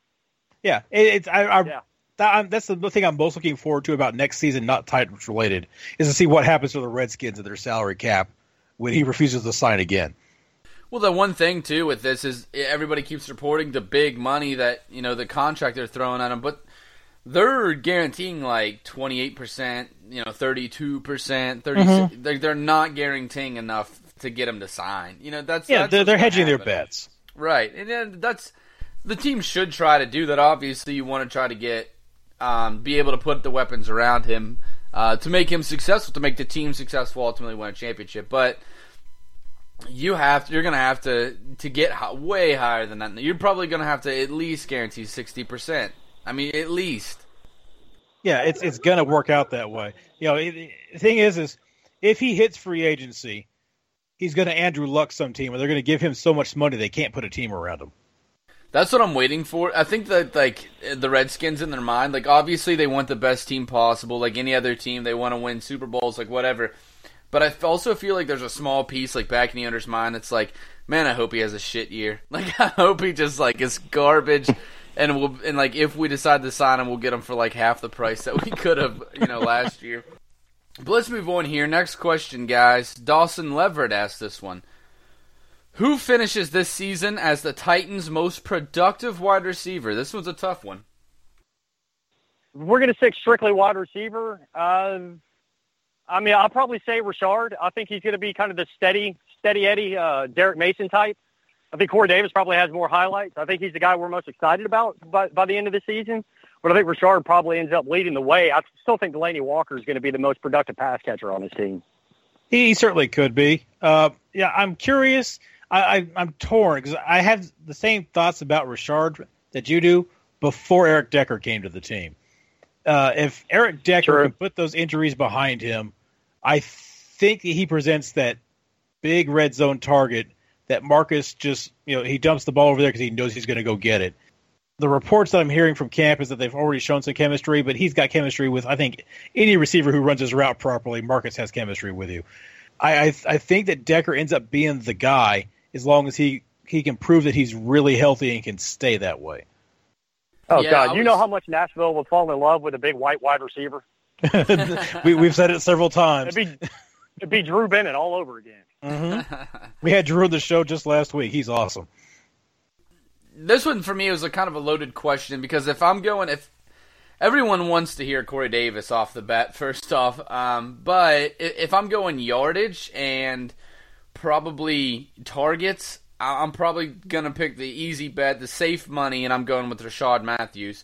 Yeah. It, it's I, I Yeah. that, I'm, that's the thing I'm most looking forward to about next season, not Titans related, is to see what happens to the Redskins and their salary cap when he refuses to sign again. Well, the one thing too with this is everybody keeps reporting the big money that you know the contract they're throwing at him, but they're guaranteeing like twenty eight percent, you know, thirty two percent, thirty. Mm-hmm. They're, they're not guaranteeing enough to get him to sign. You know, that's Yeah, that's they're, they're gonna hedging their bets. Right, and then that's the team should try to do that. Obviously, you want to try to get um, be able to put the weapons around him uh, to make him successful, to make the team successful, ultimately win a championship. But you have to, you're going to have to to get way higher than that. You're probably going to have to at least guarantee sixty percent. I mean, at least. Yeah, it's it's gonna work out that way. You know, it, the thing is, is if he hits free agency, he's gonna Andrew Luck some team, and they're gonna give him so much money they can't put a team around him. That's what I'm waiting for. I think that like the Redskins in their mind, like obviously they want the best team possible, like any other team, they want to win Super Bowls, like whatever. But I also feel like there's a small piece like back in the owner's mind that's like, man, I hope he has a shit year. Like I hope he just like is garbage, and we'll and like if we decide to sign him, we'll get him for like half the price that we could have, you know, last year. But let's move on here. Next question, guys. Dawson Leverett asked this one. Who finishes this season as the Titans' most productive wide receiver? This one's a tough one. We're going to stick strictly wide receiver. Uh, I mean, I'll probably say Rishard. I think he's going to be kind of the steady, steady Eddie, uh, Derrick Mason type. I think Corey Davis probably has more highlights. I think he's the guy we're most excited about by, by the end of the season. but I think Rishard probably ends up leading the way. I still think Delanie Walker is going to be the most productive pass catcher on his team. He certainly could be. Uh, yeah, I'm curious. I, I, am torn because I have the same thoughts about Rishard that you do before Eric Decker came to the team. Uh, if Eric Decker sure. can put those injuries behind him, I think he presents that big red zone target that Marcus just, you know, he dumps the ball over there because he knows he's going to go get it. The reports that I'm hearing from camp is that they've already shown some chemistry, but he's got chemistry with, I think, any receiver who runs his route properly. Marcus has chemistry with you. I, I, I think that Decker ends up being the guy as long as he, he can prove that he's really healthy and can stay that way. Oh yeah, God, was... you know how much Nashville would fall in love with a big white wide receiver. we, we've said it several times. It'd be, it'd be Drew Bennett all over again. Mm-hmm. we had Drew on the show just last week. He's awesome. This one for me was a kind of a loaded question because if I'm going, if everyone wants to hear Corey Davis off the bat, first off, um, but if I'm going yardage and probably targets, I'm probably gonna pick the easy bet, the safe money, and I'm going with Rishard Matthews.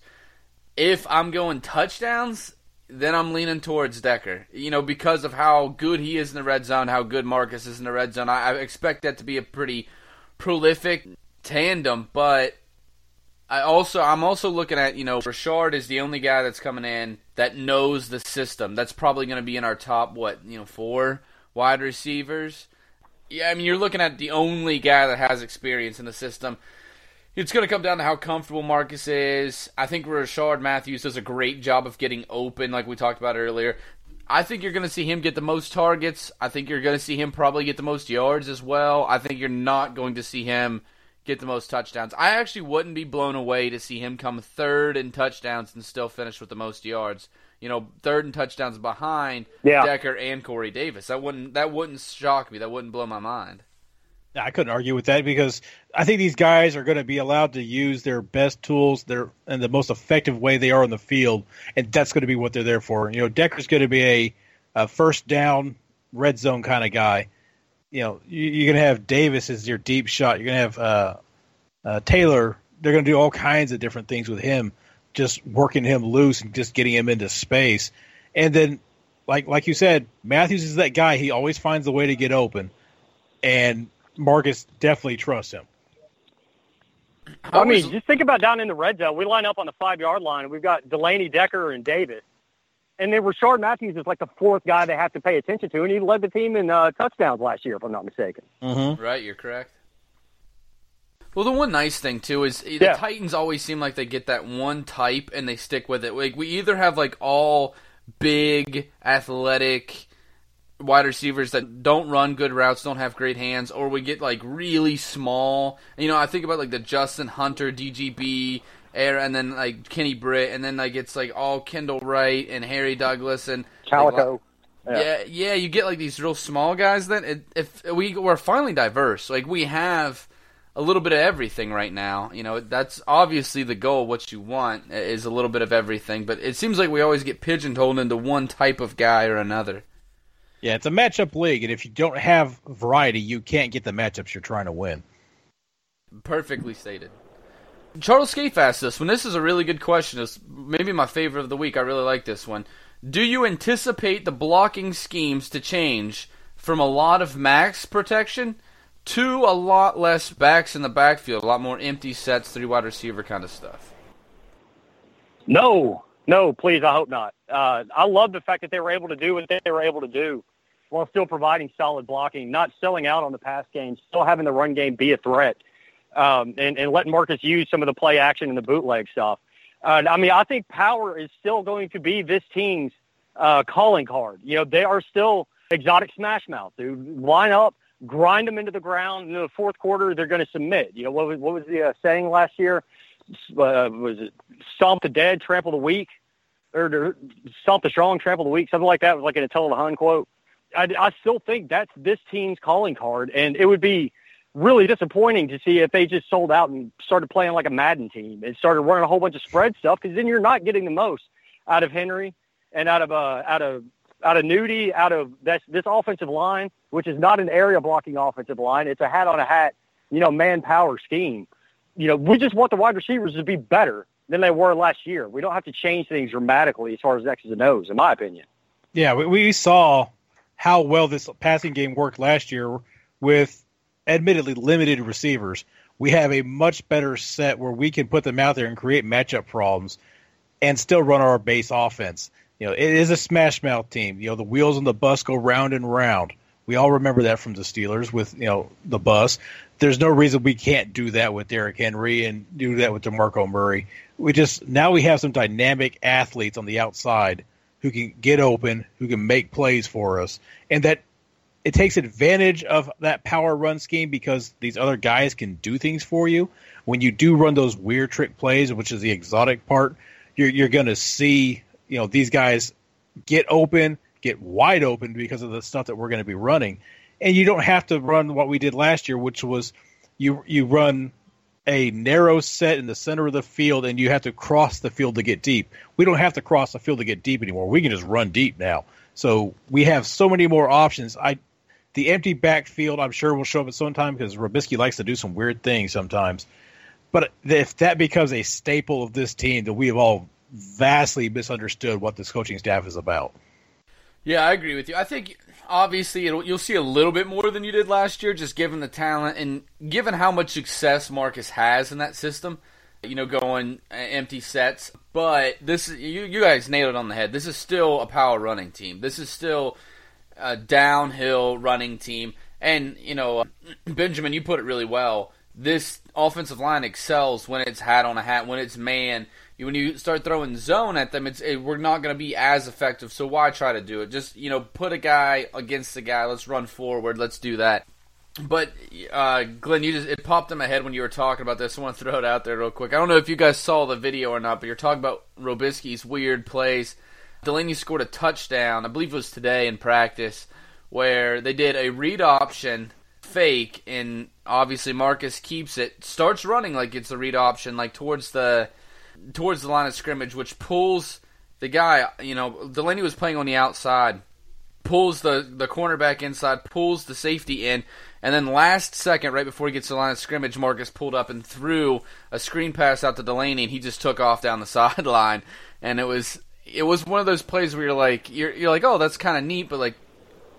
If I'm going touchdowns, then I'm leaning towards Decker. You know, because of how good he is in the red zone, how good Marcus is in the red zone. I, I expect that to be a pretty prolific tandem, but I also I'm also looking at you know Rishard is the only guy that's coming in that knows the system. That's probably going to be in our top what you know four wide receivers. Yeah, I mean, you're looking at the only guy that has experience in the system. It's going to come down to how comfortable Marcus is. I think Rishard Matthews does a great job of getting open, like we talked about earlier. I think you're going to see him get the most targets. I think you're going to see him probably get the most yards as well. I think you're not going to see him get the most touchdowns. I actually wouldn't be blown away to see him come third in touchdowns and still finish with the most yards you know, third and touchdowns behind yeah. Decker and Corey Davis. That wouldn't that wouldn't shock me. That wouldn't blow my mind. I couldn't argue with that because I think these guys are going to be allowed to use their best tools, their and the most effective way they are on the field, and that's going to be what they're there for. You know, Decker's going to be a, a first down, red zone kind of guy. You know, you, are going to have Davis as your deep shot. You're going to have uh, uh, Taylor. They're going to do all kinds of different things with him just working him loose and just getting him into space. And then, like like you said, Matthews is that guy. He always finds a way to get open, and Marcus definitely trusts him. I mean, just think about down in the red zone. We line up on the five yard line. We've got Delanie Decker and Davis. And then Rishard Matthews is like the fourth guy they have to pay attention to, and he led the team in uh, touchdowns last year, if I'm not mistaken. Mm-hmm. Right, you're correct. Well, the one nice thing too is eh, the yeah. Titans always seem like they get that one type and they stick with it. Like we either have like all big, athletic wide receivers that don't run good routes, don't have great hands, or we get like really small. You know, I think about like the Justin Hunter, DGB era, and then like Kenny Britt, and then like it's like all Kendall Wright and Harry Douglas and Calico. Like, yeah. yeah, yeah, you get like these real small guys. Then if we we're finally diverse, like we have a little bit of everything right now. You know, that's obviously the goal. What you want is a little bit of everything, but it seems like we always get pigeonholed into one type of guy or another. Yeah, it's a matchup league, and if you don't have variety, you can't get the matchups you're trying to win. Perfectly stated. Charles Scaife asked this one. This is a really good question. It's maybe my favorite of the week. I really like this one. Do you anticipate the blocking schemes to change from a lot of max protection to a lot less backs in the backfield, a lot more empty sets, three wide receiver kind of stuff. No, no, please, I hope not. Uh, I love the fact that they were able to do what they were able to do while still providing solid blocking, not selling out on the pass game, still having the run game be a threat, um, and, and letting Marcus use some of the play action and the bootleg stuff. Uh, I mean, I think power is still going to be this team's uh, calling card. You know, they are still exotic smash mouth, dude. Line up, grind them into the ground. In the fourth quarter, they're going to submit. You know what was what was the uh, saying last year? Uh, was it stomp the dead, trample the weak, or stomp the strong, trample the weak? Something like that was like an Attila the Hun quote. I, I still think that's this team's calling card, and it would be really disappointing to see if they just sold out and started playing like a Madden team and started running a whole bunch of spread stuff because then you're not getting the most out of Henry and out of uh, out of out of Nudie, out of this, this offensive line, which is not an area blocking offensive line. It's a hat on a hat, you know, manpower scheme. You know, we just want the wide receivers to be better than they were last year. We don't have to change things dramatically as far as X's and O's, in my opinion. Yeah, we, we saw how well this passing game worked last year with admittedly limited receivers. We have a much better set where we can put them out there and create matchup problems and still run our base offense. You know, it is a smash mouth team. You know, the wheels on the bus go round and round. We all remember that from the Steelers with, you know, the bus. There's no reason we can't do that with Derrick Henry and do that with DeMarco Murray. We just now we have some dynamic athletes on the outside who can get open, who can make plays for us, and that it takes advantage of that power run scheme because these other guys can do things for you. When you do run those weird trick plays, which is the exotic part, you're you're going to see you know these guys get open, get wide open because of the stuff that we're going to be running, and you don't have to run what we did last year, which was you you run a narrow set in the center of the field and you have to cross the field to get deep. We don't have to cross the field to get deep anymore. We can just run deep now. So we have so many more options. I the empty backfield I'm sure will show up at some time because Robiskie likes to do some weird things sometimes. But if that becomes a staple of this team, that we have all vastly misunderstood what this coaching staff is about. Yeah, I agree with you. I think obviously you'll see a little bit more than you did last year, just given the talent and given how much success Marcus has in that system. You know, going uh, empty sets, but this you you guys nailed it on the head. This is still a power running team. This is still a downhill running team, and you know, uh, Benjamin, you put it really well. This offensive line excels when it's hat on a hat, when it's man when you start throwing zone at them, it's it, we're not going to be as effective. So why try to do it? Just you know, put a guy against the guy. Let's run forward. Let's do that. But uh, Glenn, you just it popped in my head when you were talking about this. I want to throw it out there real quick. I don't know if you guys saw the video or not, but you're talking about Robiskie's weird plays. Delanie scored a touchdown, I believe it was today in practice, where they did a read option fake, and obviously Marcus keeps it, starts running like it's a read option, like towards the towards the line of scrimmage, which pulls the guy. You know, Delanie was playing on the outside, pulls the the cornerback inside, pulls the safety in, and then last second, right before he gets to the line of scrimmage, Marcus pulled up and threw a screen pass out to Delanie, and he just took off down the sideline. And it was it was one of those plays where you're like you're you're like, oh, that's kind of neat, but like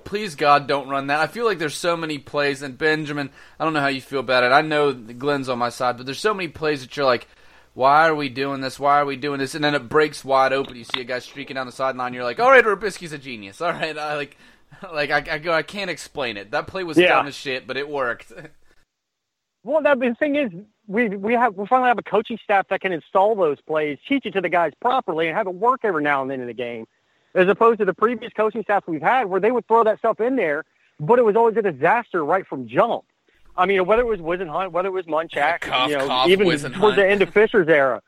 please God don't run that. I feel like there's so many plays and Benjamin, I don't know how you feel about it. I know Glenn's on my side, but there's so many plays that you're like, why are we doing this? Why are we doing this? And then it breaks wide open. You see a guy streaking down the sideline. You're like, all right, Robiskie's a genius. All right, I like, like I, I go, I can't explain it. That play was yeah. dumb as shit, but it worked. Well, that, the thing is, we we have we finally have a coaching staff that can install those plays, teach it to the guys properly, and have it work every now and then in the game, as opposed to the previous coaching staff we've had, where they would throw that stuff in there, but it was always a disaster right from jump. I mean, whether it was Whisenhunt, whether it was Munchak, cough, you know, cough, even Whisenhunt. towards the end of Fisher's era.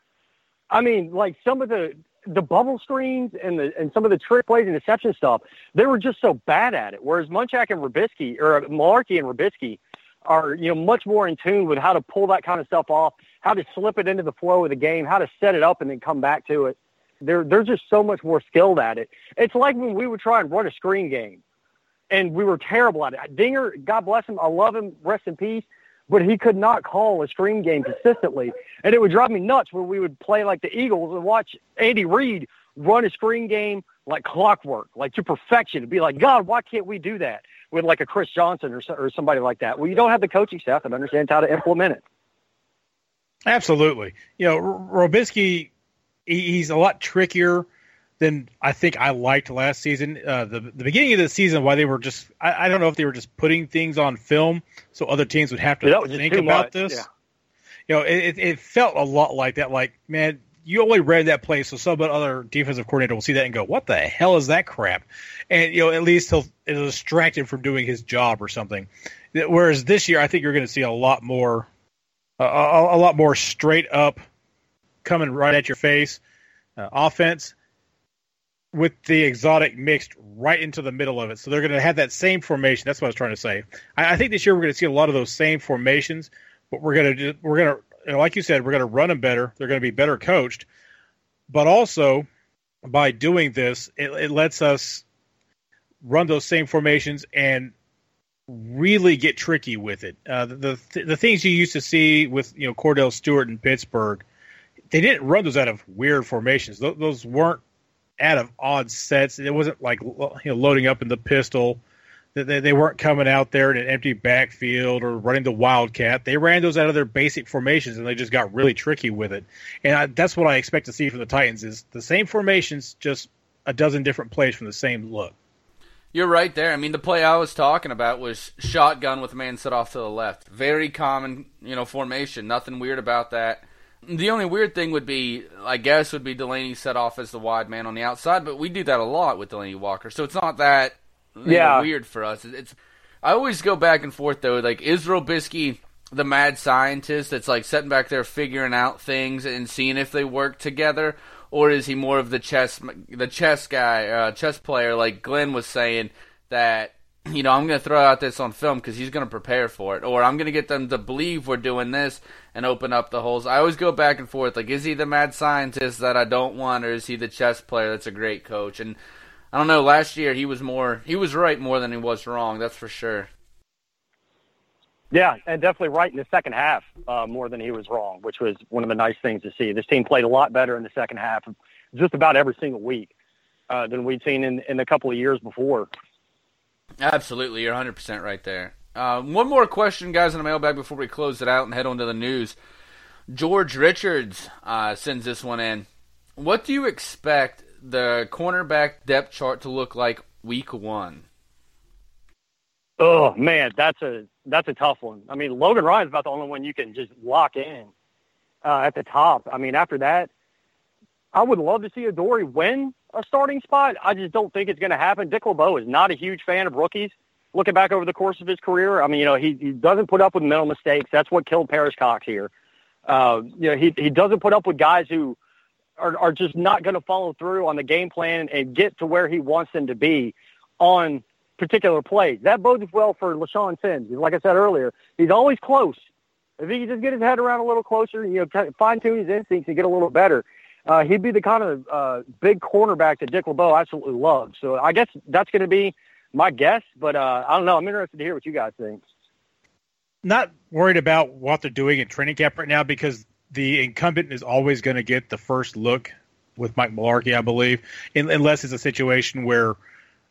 I mean, like some of the the bubble screens and the and some of the trick plays and deception stuff, they were just so bad at it. Whereas Munchak and Robiskie or Mularkey and Robiskie are you know much more in tune with how to pull that kind of stuff off, how to slip it into the flow of the game, how to set it up and then come back to it. They're they're just so much more skilled at it. It's like when we would try and run a screen game and we were terrible at it. Dinger, God bless him, I love him, rest in peace, but he could not call a screen game consistently, and it would drive me nuts when we would play like the Eagles and watch Andy Reid run a screen game like clockwork, like to perfection. It'd be like, God, why can't we do that with like a Chris Johnson or or somebody like that? Well, you don't have the coaching staff that understands how to implement it. Absolutely, you know, Robiskie, he's a lot trickier than I think I liked last season. Uh, the the beginning of the season, why they were just I, I, don't know if they were just putting things on film so other teams would have to yeah, think about much. this. Yeah. You know, it, it felt a lot like that. Like, man, you only read that play, so some other defensive coordinator will see that and go, "What the hell is that crap?" And you know, at least he'll it'll distract him from doing his job or something. Whereas this year, I think you're going to see a lot more, uh, a, a, lot more straight up, coming right at your face uh, offense with the exotic mixed right into the middle of it. So they're going to have that same formation. That's what I was trying to say. I, I think this year we're going to see a lot of those same formations, but we're going to we're going to you know, like you said, we're going to run them better. They're going to be better coached, but also by doing this, it, it lets us run those same formations and really get tricky with it. Uh, the, the the things you used to see with you know Kordell Stewart in Pittsburgh they didn't run those out of weird formations. Those weren't out of odd sets. It wasn't like you know loading up in the pistol. They, they weren't coming out there in an empty backfield or running the wildcat. They ran those out of their basic formations, and they just got really tricky with it. And I, that's what I expect to see from the Titans: is the same formations, just a dozen different plays from the same look. You're right there. I mean, the play I was talking about was shotgun with a man set off to the left. Very common, you know, formation. Nothing weird about that. The only weird thing would be, I guess, would be Delanie set off as the wide man on the outside, but we do that a lot with Delanie Walker, so it's not that yeah. Know, weird for us. It's I always go back and forth though. Like is Robiskie, the mad scientist that's like sitting back there figuring out things and seeing if they work together, or is he more of the chess the chess guy, uh, chess player like Glenn was saying that you know, I'm going to throw out this on film because he's going to prepare for it, or I'm going to get them to believe we're doing this and open up the holes. I always go back and forth. Like, is he the mad scientist that I don't want, or is he the chess player that's a great coach? And I don't know. Last year he was more he was right more than he was wrong. That's for sure. Yeah, and definitely right in the second half uh, more than he was wrong, which was one of the nice things to see. This team played a lot better in the second half, just about every single week uh, than we'd seen in in a couple of years before. Absolutely, you're 100 percent right there. Uh, one more question, guys, in the mailbag before we close it out and head on to the news. George Richards uh, sends this one in. What do you expect the cornerback depth chart to look like week one? Oh man, that's a that's a tough one. I mean, Logan Ryan's about the only one you can just lock in uh, at the top. I mean, after that, I would love to see Adoree win a starting spot. I just don't think it's going to happen. Dick LeBeau is not a huge fan of rookies. Looking back over the course of his career, I mean, you know, he, he doesn't put up with mental mistakes. That's what killed Perrish Cox here. Uh, you know, he he doesn't put up with guys who are, are just not going to follow through on the game plan and get to where he wants them to be on particular plays. That bodes well for LeShaun Sims. Like I said earlier, he's always close. If he can just get his head around a little closer, you know, fine tune his instincts and get a little better, uh, he'd be the kind of uh, big cornerback that Dick LeBeau absolutely loves. So I guess that's going to be my guess, but uh, I don't know. I'm interested to hear what you guys think. Not worried about what they're doing in training camp right now because the incumbent is always going to get the first look with Mike Mularkey, I believe, unless it's a situation where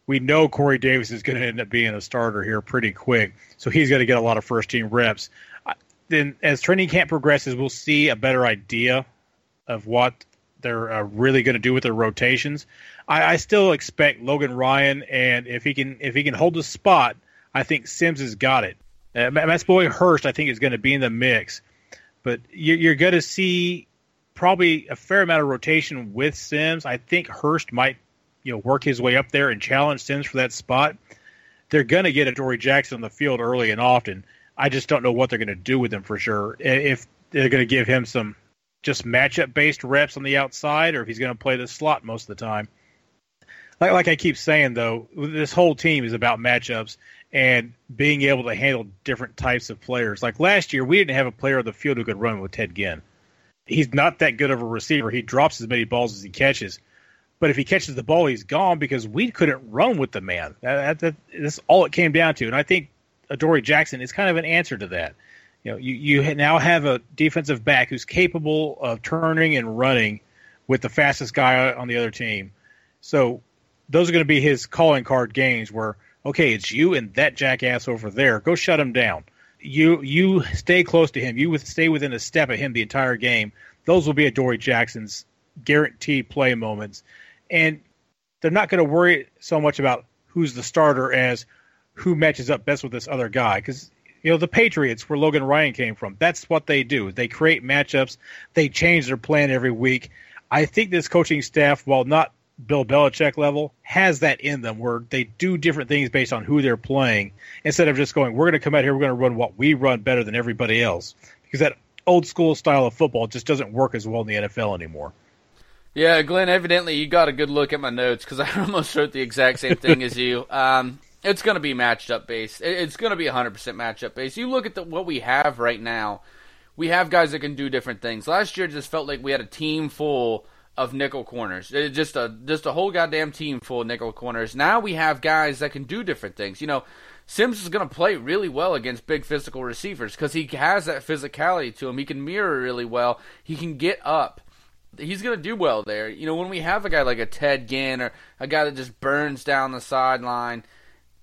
we know Corey Davis is going to end up being a starter here pretty quick, so he's going to get a lot of first team reps. Then, as training camp progresses, we'll see a better idea of what they're uh, really going to do with their rotations. I, I, still expect Logan Ryan, and if he can if he can hold the spot, I think Sims has got it. Uh, Matt's boy Hurst, I think, is going to be in the mix. But you're going to see probably a fair amount of rotation with Sims. I think Hurst might, you know, work his way up there and challenge Sims for that spot. They're going to get Adoree Jackson on the field early and often. I just don't know what they're going to do with him for sure. If they're going to give him some just matchup based reps on the outside, or if he's going to play the slot most of the time. Like, like I keep saying though, this whole team is about matchups, and being able to handle different types of players. Like last year, we didn't have a player on the field who could run with Ted Ginn. He's not that good of a receiver. He drops as many balls as he catches. But if he catches the ball, he's gone because we couldn't run with the man. That, that, that, that's all it came down to. And I think Adoree Jackson is kind of an answer to that. You know, you, you now have a defensive back who's capable of turning and running with the fastest guy on the other team. So those are going to be his calling card games where okay, it's you and that jackass over there. Go shut him down. You you stay close to him. You stay within a step of him the entire game. Those will be Adoree Jackson's guaranteed play moments, and they're not going to worry so much about who's the starter as who matches up best with this other guy because you know the Patriots, where Logan Ryan came from, that's what they do. They create matchups. They change their plan every week. I think this coaching staff, while not Bill Belichick level has that in them where they do different things based on who they're playing instead of just going, we're going to come out here, we're going to run what we run better than everybody else. Because that old school style of football just doesn't work as well in the NFL anymore. Yeah, Glenn, evidently you got a good look at my notes because I almost wrote the exact same thing as you. Um, it's going to be matchup based. It's going to be 100% matchup based. You look at the, what we have right now. We have guys that can do different things. Last year just felt like we had a team full of nickel corners. It's just a just a whole goddamn team full of nickel corners. Now we have guys that can do different things. You know, Sims is going to play really well against big physical receivers because he has that physicality to him. He can mirror really well. He can get up. he's going to do well there. You know, when we have a guy like a Ted Ginn or a guy that just burns down the sideline,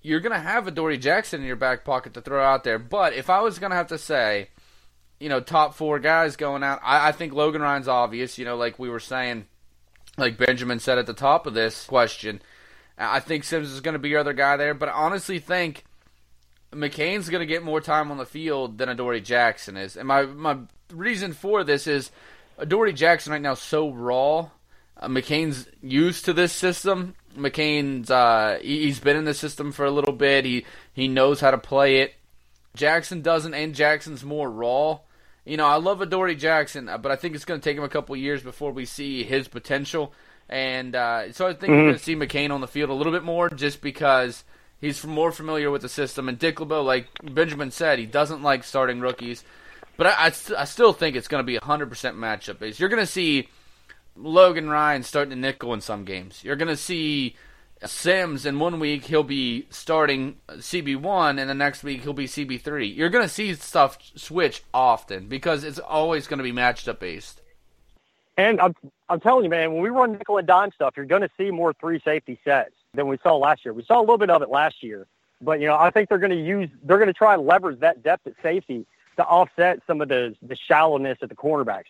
you're going to have Adoree Jackson in your back pocket to throw out there. But if I was going to have to say, you know, top four guys going out, I, I think Logan Ryan's obvious. You know, like we were saying, like Benjamin said at the top of this question. I think Sims is going to be your other guy there, but I honestly think McCain's going to get more time on the field than Adoree Jackson is. And my my reason for this is Adoree Jackson right now is so raw. Uh, McCain's used to this system. McCain's uh, he's been in the system for a little bit. He he knows how to play it. Jackson doesn't, and Jackson's more raw. You know, I love Adoree Jackson, uh, but I think it's going to take him a couple years before we see his potential. And uh, so I think mm-hmm. we're going to see McCain on the field a little bit more, just because he's more familiar with the system. And Dick LeBeau, like Benjamin said, he doesn't like starting rookies. But I, I, I still think it's going to be a 100% matchup based. You're going to see Logan Ryan starting to nickel in some games. You're going to see Sims in one week he'll be starting CB1 and the next week he'll be CB3. You're going to see stuff switch often because it's always going to be matched up based. And I'm I'm telling you, man, when we run nickel and dime stuff, you're going to see more three safety sets than we saw last year. We saw a little bit of it last year, but you know I think they're going to use they're going to try and leverage that depth at safety to offset some of the the shallowness at the cornerback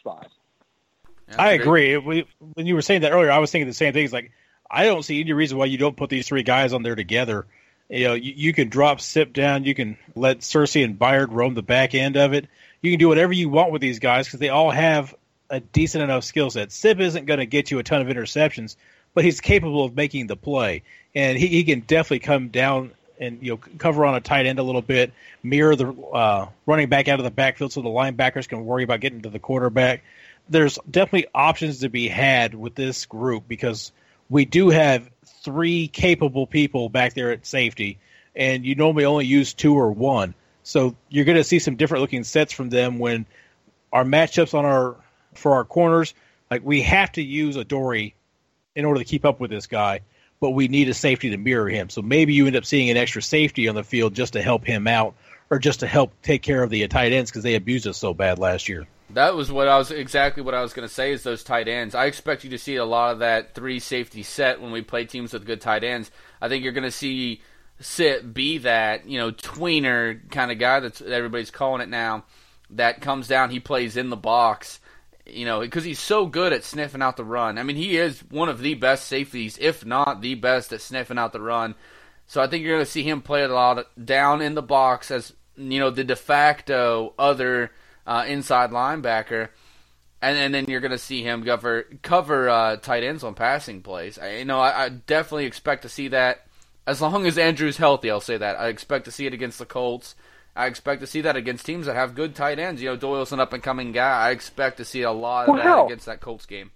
I agree. We, when you were saying that earlier, I was thinking the same thing. It's Like I don't see any reason why you don't put these three guys on there together. You know, you, you can drop Sip down. You can let Searcy and Byard roam the back end of it. You can do whatever you want with these guys because they all have a decent enough skill set. Sip isn't going to get you a ton of interceptions, but he's capable of making the play, and he, he can definitely come down and you know cover on a tight end a little bit, mirror the uh, running back out of the backfield so the linebackers can worry about getting to the quarterback. There's definitely options to be had with this group because we do have three capable people back there at safety, and you normally only use two or one. So you're going to see some different looking sets from them when our matchups on our for our corners. Like we have to use Adoree in order to keep up with this guy, but we need a safety to mirror him. So maybe you end up seeing an extra safety on the field just to help him out, or just to help take care of the tight ends because they abused us so bad last year. That was what I was exactly what I was going to say is those tight ends. I expect you to see a lot of that three safety set when we play teams with good tight ends. I think you're going to see Sip be that you know tweener kind of guy that everybody's calling it now. That comes down, he plays in the box, you know, because he's so good at sniffing out the run. I mean, he is one of the best safeties, if not the best at sniffing out the run. So I think you're going to see him play a lot down in the box as you know the de facto other uh, inside linebacker, and, and then you're going to see him cover cover uh, tight ends on passing plays. I, you know, I, I definitely expect to see that as long as Andrew's healthy. I'll say that I expect to see it against the Colts. I expect to see that against teams that have good tight ends. You know, Doyle's an up and coming guy. I expect to see a lot of well, that against that Colts game.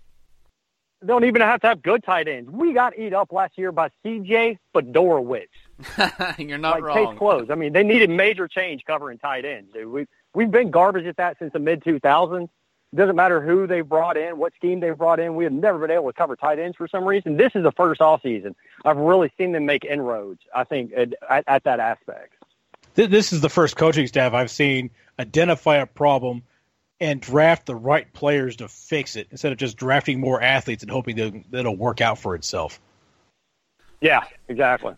Don't even have to have good tight ends. We got eat up last year by C.J. Fiedorowicz. You're not like, wrong. Case closed. I mean, they needed major change covering tight ends. Dude. We we've been garbage at that since the mid 2000s. Doesn't matter who they brought in, what scheme they brought in. We have never been able to cover tight ends for some reason. This is the first off season I've really seen them make inroads. I think at, at, at that aspect. This is the first coaching staff I've seen identify a problem and draft the right players to fix it instead of just drafting more athletes and hoping that it'll work out for itself. Yeah, exactly.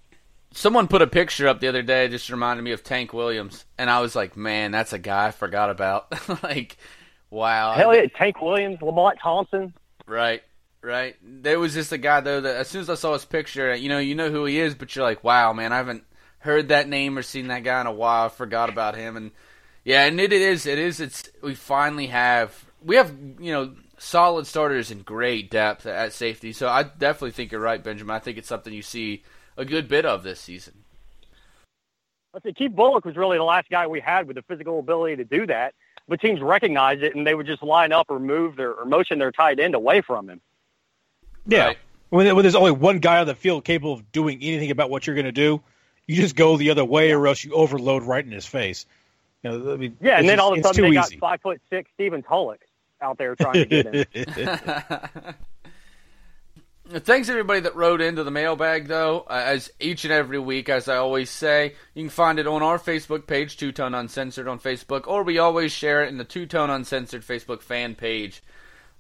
Someone put a picture up the other day, just reminded me of Tank Williams, and I was like, "Man, that's a guy I forgot about." like, wow. Hell yeah, Tank Williams, Lamont Thompson. Right, right. There was just a guy though that as soon as I saw his picture, you know, you know who he is, but you're like, "Wow, man, I haven't heard that name or seen that guy in a while. I forgot about him." And yeah, and it, it is, it is. It's we finally have we have you know solid starters and great depth at safety. So I definitely think you're right, Benjamin. I think it's something you see a good bit of this season. Let's see, Keith Bulluck was really the last guy we had with the physical ability to do that. But teams recognized it and they would just line up or move their or motion their tight end away from him. Yeah. Right. When, when there's only one guy on the field capable of doing anything about what you're going to do, you just go the other way, or else you overload right in his face. You know, I mean, yeah, and then just, all of a sudden they easy. got five foot six Stephen Tulloch out there trying to get him. Thanks everybody that wrote into the mailbag, though. Uh, as each and every week, as I always say, you can find it on our Facebook page, Two Tone Uncensored on Facebook, or we always share it in the Two Tone Uncensored Facebook fan page.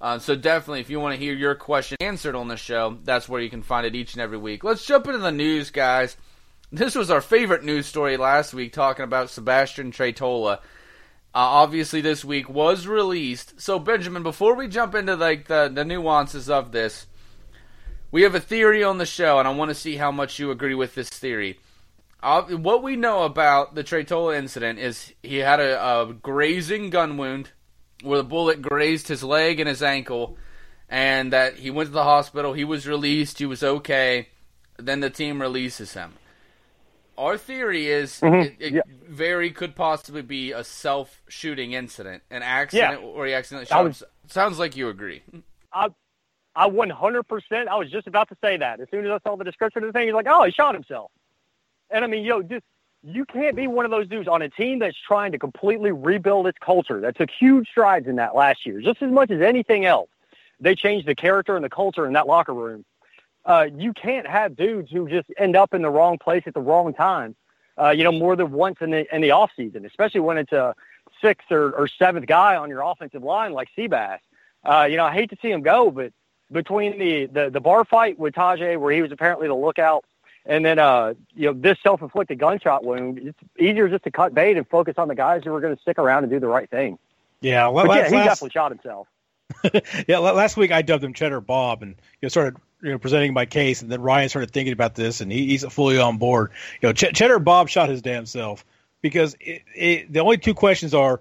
Uh, so definitely, if you want to hear your question answered on the show, that's where you can find it each and every week. Let's jump into the news, guys. This was our favorite news story last week, talking about Sebastian Tretola. Uh, obviously, this week was released. So, Benjamin, before we jump into like the, the nuances of this, we have a theory on the show, and I want to see how much you agree with this theory. Uh, what we know about the Tretola incident is he had a, a grazing gun wound where the bullet grazed his leg and his ankle, and that he went to the hospital. He was released. He was okay. Then the team releases him. Our theory is Mhm. it, it Yeah. very could possibly be a self-shooting incident, an accident, Yeah. or he accidentally shot. was- himself. Sounds like you agree. I, I 100%. I was just about to say that. As soon as I saw the description of the thing, he's like, oh, he shot himself. And I mean, yo, just you can't be one of those dudes on a team that's trying to completely rebuild its culture. That took huge strides in that last year, just as much as anything else. They changed the character and the culture in that locker room. Uh, you can't have dudes who just end up in the wrong place at the wrong time. Uh, you know, more than once in the in the off season, especially when it's a sixth or, or seventh guy on your offensive line like Seabass. Uh, you know, I hate to see him go, but between the, the, the bar fight with Tajae, where he was apparently the lookout, and then uh, you know this self-inflicted gunshot wound, it's easier just to cut bait and focus on the guys who are going to stick around and do the right thing. Yeah, la- But yeah, he last, definitely shot himself. yeah, last week I dubbed him Cheddar Bob, and you know, started you know presenting my case, and then Ryan started thinking about this, and he, he's fully on board. You know, Ch- Cheddar Bob shot his damn self because it, it, the only two questions are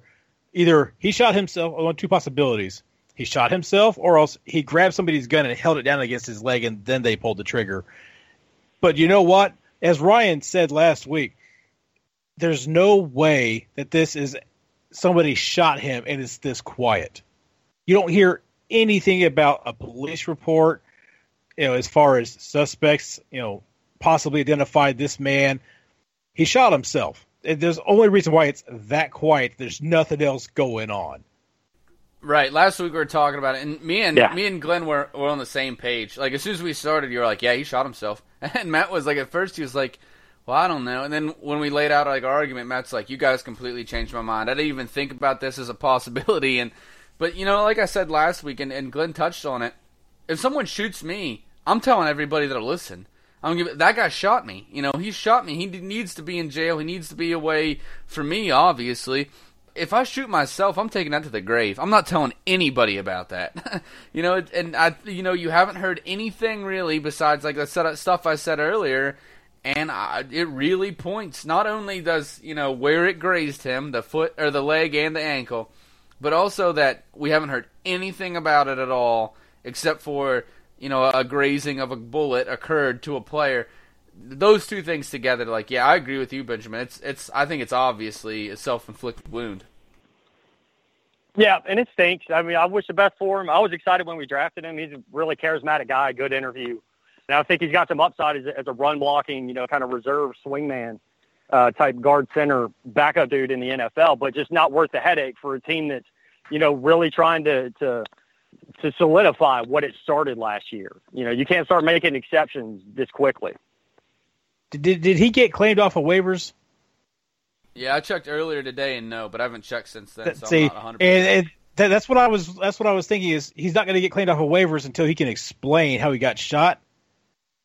either he shot himself, or two possibilities: he shot himself, or else he grabbed somebody's gun and held it down against his leg, and then they pulled the trigger. But you know what? As Ryan said last week, there's no way that this is somebody shot him and it's this quiet. You don't hear anything about a police report, you know, as far as suspects, you know, possibly identified this man. He shot himself. There's only reason why it's that quiet. There's nothing else going on. Right. Last week we were talking about it, and me and Yeah. me and Glenn were, were on the same page. Like as soon as we started, you were like, "Yeah, he shot himself," and Matt was like, at first he was like, "Well, I don't know," and then when we laid out like our argument, Matt's like, "You guys completely changed my mind. I didn't even think about this as a possibility." And but you know, like I said last week, and, and Glenn touched on it. If someone shoots me, I'm telling everybody that'll listen. I'm gonna that guy shot me. You know, he shot me. He needs to be in jail. He needs to be away from me, obviously if I shoot myself, I'm taking that to the grave. I'm not telling anybody about that. you know, and I, you know, you haven't heard anything really besides like the stuff I said earlier, and I, it really points. Not only does you know where it grazed him, the foot or the leg and the ankle, but also that we haven't heard anything about it at all, except for you know a grazing of a bullet occurred to a player those two things together, like, yeah, I agree with you, Benjamin. It's, it's, I think it's obviously a self-inflicted wound. Yeah, and it stinks. I mean, I wish the best for him. I was excited when we drafted him. He's a really charismatic guy, good interview. And I think he's got some upside as a, as a run blocking, you know, kind of reserve swingman uh, type guard center backup dude in the NFL, but just not worth the headache for a team that's, you know, really trying to to to solidify what it started last year. You know, you can't start making exceptions this quickly. Did, did, did he get claimed off of waivers? Yeah, I checked earlier today and no, but I haven't checked since then. So see, I'm not 100%. and, and that's what I was. That's what I was thinking. Is he's not going to get claimed off of waivers until he can explain how he got shot.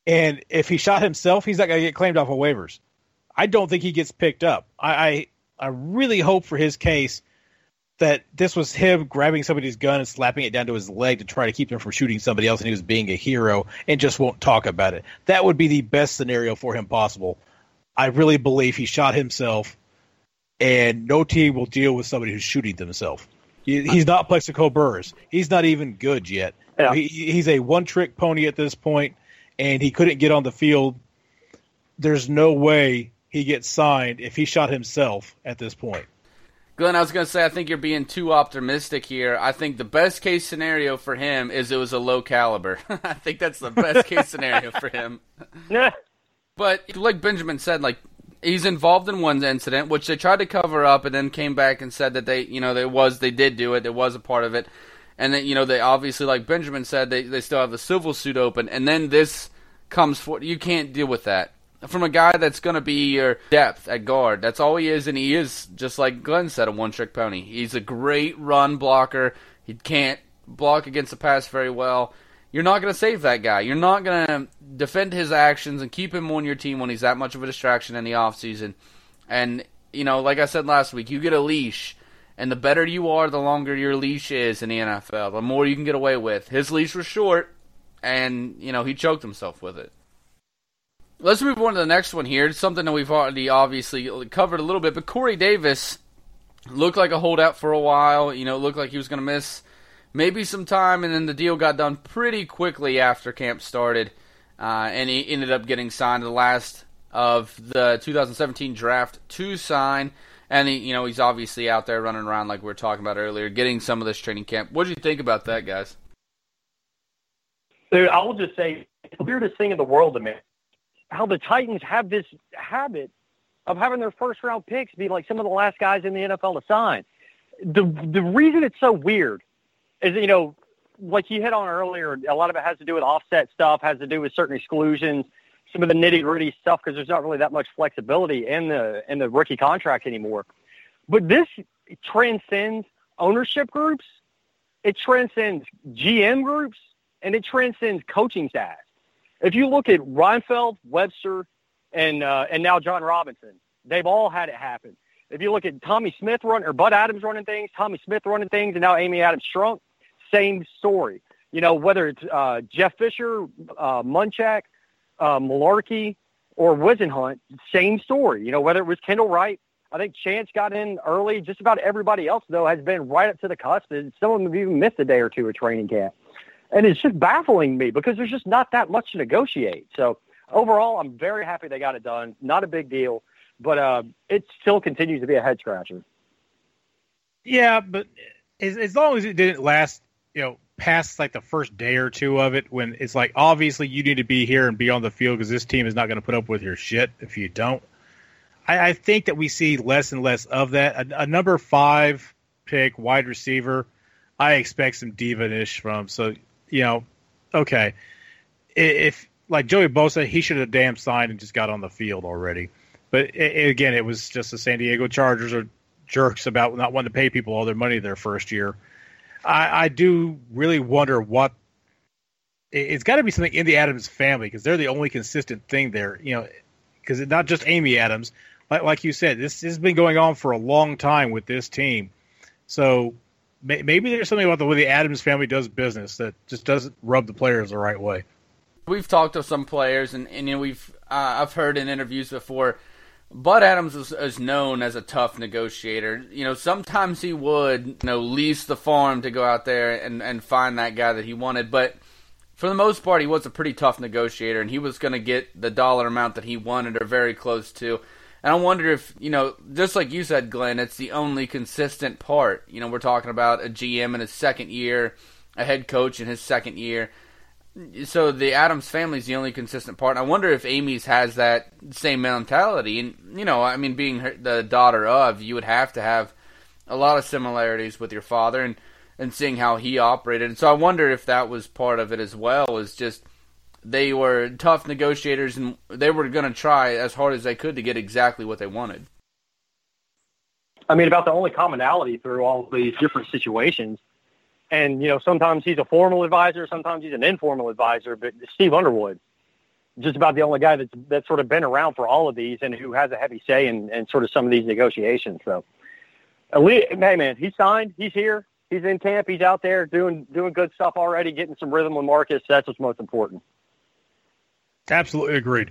And if he shot himself, he's not going to get claimed off of waivers. I don't think he gets picked up. I, I I really hope for his case that this was him grabbing somebody's gun and slapping it down to his leg to try to keep him from shooting somebody else, and he was being a hero and just won't talk about it. That would be the best scenario for him possible. I really believe he shot himself, and no team will deal with somebody who's shooting themselves. He's not Plaxico Burress. He's not even good yet. Yeah. He, he's a one-trick pony at this point, and he couldn't get on the field. There's no way he gets signed if he shot himself at this point. Glenn, I was going to say, I think you're being too optimistic here. I think the best case scenario for him is it was a low caliber. I think that's the best case scenario for him. Yeah. But like Benjamin said, like he's involved in one incident, which they tried to cover up, and then came back and said that they, you know, there was they did do it, there was a part of it, and then you know they obviously, like Benjamin said, they they still have the civil suit open, and then this comes for you can't deal with that from a guy that's going to be your depth at guard. That's all he is, and he is just like Glenn said, a one trick pony. He's a great run blocker. He can't block against the pass very well, you're not going to save that guy. You're not going to defend his actions and keep him on your team when he's that much of a distraction in the offseason. And, you know, like I said last week, you get a leash, and the better you are, the longer your leash is in the NFL, the more you can get away with. His leash was short, and, you know, he choked himself with it. Let's move on to the next one here. It's something that we've already obviously covered a little bit, but Corey Davis looked like a holdout for a while. You know, looked like he was going to miss maybe some time, and then the deal got done pretty quickly after camp started, uh, and he ended up getting signed the last of the 2017 draft to sign. And he, you know, he's obviously out there running around like we were talking about earlier, getting some of this training camp. What do you think about that, guys? Dude, I will just say, it's the weirdest thing in the world to me. How the Titans have this habit of having their first round picks be like some of the last guys in the NFL to sign. The the reason it's so weird is you know, like you hit on earlier, a lot of it has to do with offset stuff, has to do with certain exclusions, some of the nitty gritty stuff because there's not really that much flexibility in the in the rookie contract anymore. But this transcends ownership groups, it transcends GM groups, and it transcends coaching staff. If you look at Reinfeldt, Webster, and uh, and now Jon Robinson, they've all had it happen. If you look at Tommy Smith running or Bud Adams running things, Tommy Smith running things, and now Amy Adams Strunk, same story. You know, whether it's uh, Jeff Fisher, uh, Munchak, uh, Mularkey, or Whisenhunt, same story. You know, whether it was Kendall Wright, I think Chance got in early. Just about everybody else, though, has been right up to the cusp. And some of them have even missed a day or two of training camp. And it's just baffling me because there's just not that much to negotiate. So overall, I'm very happy they got it done. Not a big deal, but uh, it still continues to be a head scratcher. Yeah, but as, as long as it didn't last, you know, past like the first day or two of it, when it's like obviously you need to be here and be on the field because this team is not going to put up with your shit if you don't. I, I think that we see less and less of that. A, a number five pick wide receiver, I expect some diva-ish from. So you know, okay, if like Joey Bosa, he should have damn signed and just got on the field already. But it, again, it was just the San Diego Chargers are jerks about not wanting to pay people all their money their first year. I, I do really wonder what it's got to be something in the Adams family because they're the only consistent thing there. You know, because it's not just Amy Adams. Like, like you said, this, this has been going on for a long time with this team. So maybe there's something about the way the Adams family does business that just doesn't rub the players the right way. We've talked to some players, and, and we've uh, I've heard in interviews before. Bud Adams is, is, known as a tough negotiator. You know, sometimes he would you know lease the farm to go out there and and find that guy that he wanted, but for the most part, he was a pretty tough negotiator, and he was going to get the dollar amount that he wanted or very close to. And I wonder if, you know, just like you said, Glenn, it's the only consistent part. You know, we're talking about a GM in his second year, a head coach in his second year. So the Adams family is the only consistent part. And I wonder if Amy's has that same mentality. And, you know, I mean, being her, the daughter of, you would have to have a lot of similarities with your father and, and seeing how he operated. And so I wonder if that was part of it as well, is just – they were tough negotiators and they were going to try as hard as they could to get exactly what they wanted. I mean, about the only commonality through all these different situations. And, you know, sometimes he's a formal advisor, sometimes he's an informal advisor, but Steve Underwood, just about the only guy that's, that's sort of been around for all of these and who has a heavy say in, in sort of some of these negotiations. So, hey, man, he's signed, he's here, he's in camp, he's out there doing, doing good stuff already, getting some rhythm with Marcus. That's what's most important. Absolutely agreed.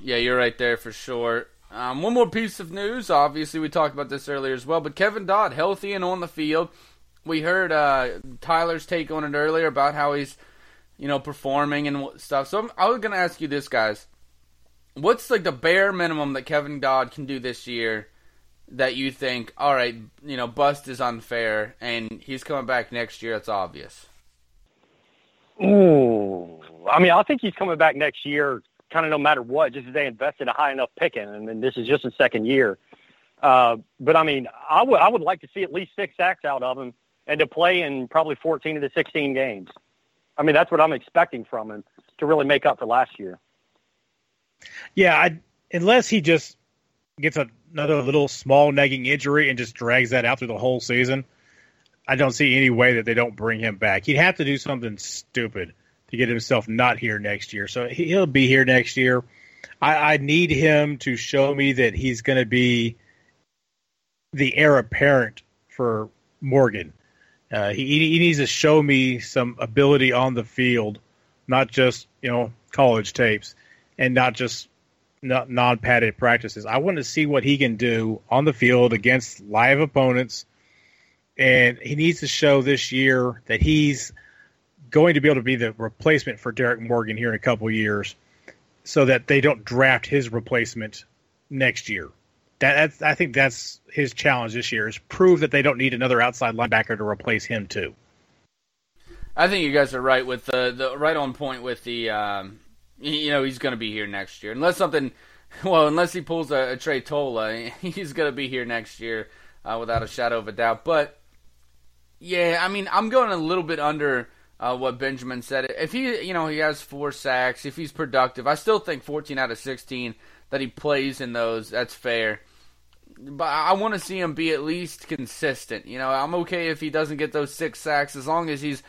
Yeah, you're right there for sure. Um, one more piece of news. Obviously, we talked about this earlier as well, but Kevin Dodd, healthy and on the field. We heard uh, Tyler's take on it earlier about how he's, you know, performing and stuff. So I'm, I was going to ask you this, guys. What's like the bare minimum that Kevin Dodd can do this year that you think, all right, you know, bust is unfair and he's coming back next year? It's obvious. Ooh, I mean, I think he's coming back next year, kind of no matter what, just as they invested a high enough pick in and this is just his second year. Uh, but I mean, I would I would like to see at least six sacks out of him, and to play in probably 14 of the 16 games. I mean, that's what I'm expecting from him to really make up for last year. Yeah, I, unless he just gets a, another little small nagging injury and just drags that out through the whole season. I don't see any way that they don't bring him back. He'd have to do something stupid to get himself not here next year. So he'll be here next year. I, I need him to show me that he's going to be the heir apparent for Morgan. Uh, he, he needs to show me some ability on the field, not just you know college tapes, and not just non padded practices. I want to see what he can do on the field against live opponents, and he needs to show this year that he's going to be able to be the replacement for Derrick Morgan here in a couple years, so that they don't draft his replacement next year. That, I think that's his challenge this year is prove that they don't need another outside linebacker to replace him too. I think you guys are right with the, the right on point with the um, you know he's going to be here next year unless something well unless he pulls a, a Tretola he's going to be here next year uh, without a shadow of a doubt. But yeah, I mean I'm going a little bit under uh, what Benjamin said. If he you know he has four sacks, if he's productive, I still think 14 out of 16 that he plays in those that's fair. But I want to see him be at least consistent. You know, I'm okay if he doesn't get those six sacks as long as he's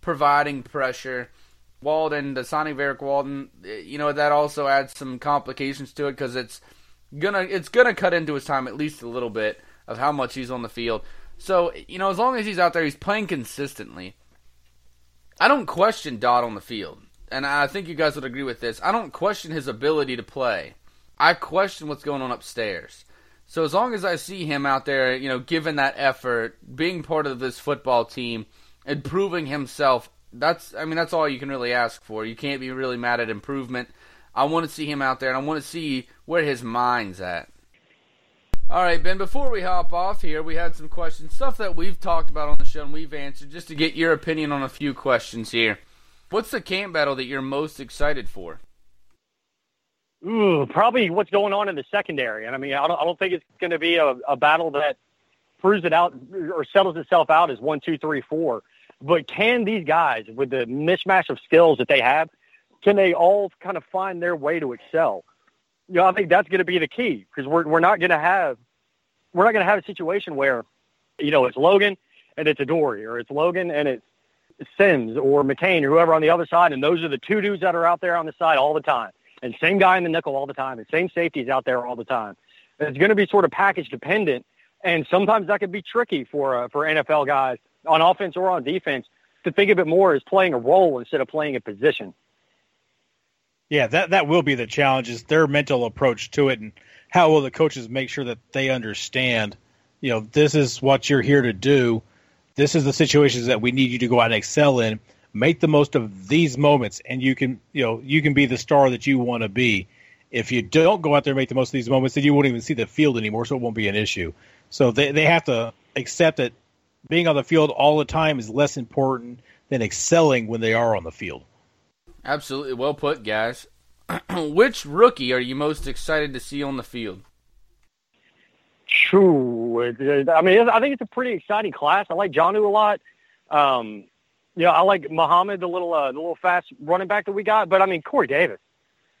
providing pressure. Walden, the signing of Erik Walden, you know that also adds some complications to it because it's gonna it's gonna cut into his time at least a little bit of how much he's on the field. So you know, as long as he's out there, he's playing consistently. I don't question Dodd on the field, and I think you guys would agree with this. I don't question his ability to play. I question what's going on upstairs. So as long as I see him out there, you know, giving that effort, being part of this football team, and proving himself that's I mean that's all you can really ask for. You can't be really mad at improvement. I want to see him out there, and I want to see where his mind's at. All right, Ben. Before we hop off here, we had some questions, stuff that we've talked about on the show and we've answered, just to get your opinion on a few questions here. What's the camp battle that you're most excited for? Ooh, probably what's going on in the secondary. And I mean, I don't, I don't think it's going to be a, a battle that proves it out or settles itself out as one, two, three, four. But can these guys, with the mismatch of skills that they have, can they all kind of find their way to excel? You know, I think that's going to be the key because we're we're not going to have we're not going to have a situation where, you know, it's Logan and it's Adoree, or it's Logan and it's Sims or McCain or whoever on the other side, and those are the two dudes that are out there on the side all the time, and same guy in the nickel all the time, and same safeties out there all the time. And it's going to be sort of package dependent, and sometimes that could be tricky for uh, for NFL guys on offense or on defense to think of it more as playing a role instead of playing a position. Yeah, that that will be the challenge is their mental approach to it and how will the coaches make sure that they understand, you know, this is what you're here to do. This is the situations that we need you to go out and excel in. Make the most of these moments and you can, you know, you can be the star that you want to be. If you don't go out there and make the most of these moments, then you won't even see the field anymore, so it won't be an issue. So they, they have to accept that being on the field all the time is less important than excelling when they are on the field. Absolutely well put, guys. Which rookie are you most excited to see on the field? True. I mean, I think it's a pretty exciting class. I like Jonnu a lot. Um, you know, I like Muhammad, the little uh, the little fast running back that we got. But I mean, Corey Davis.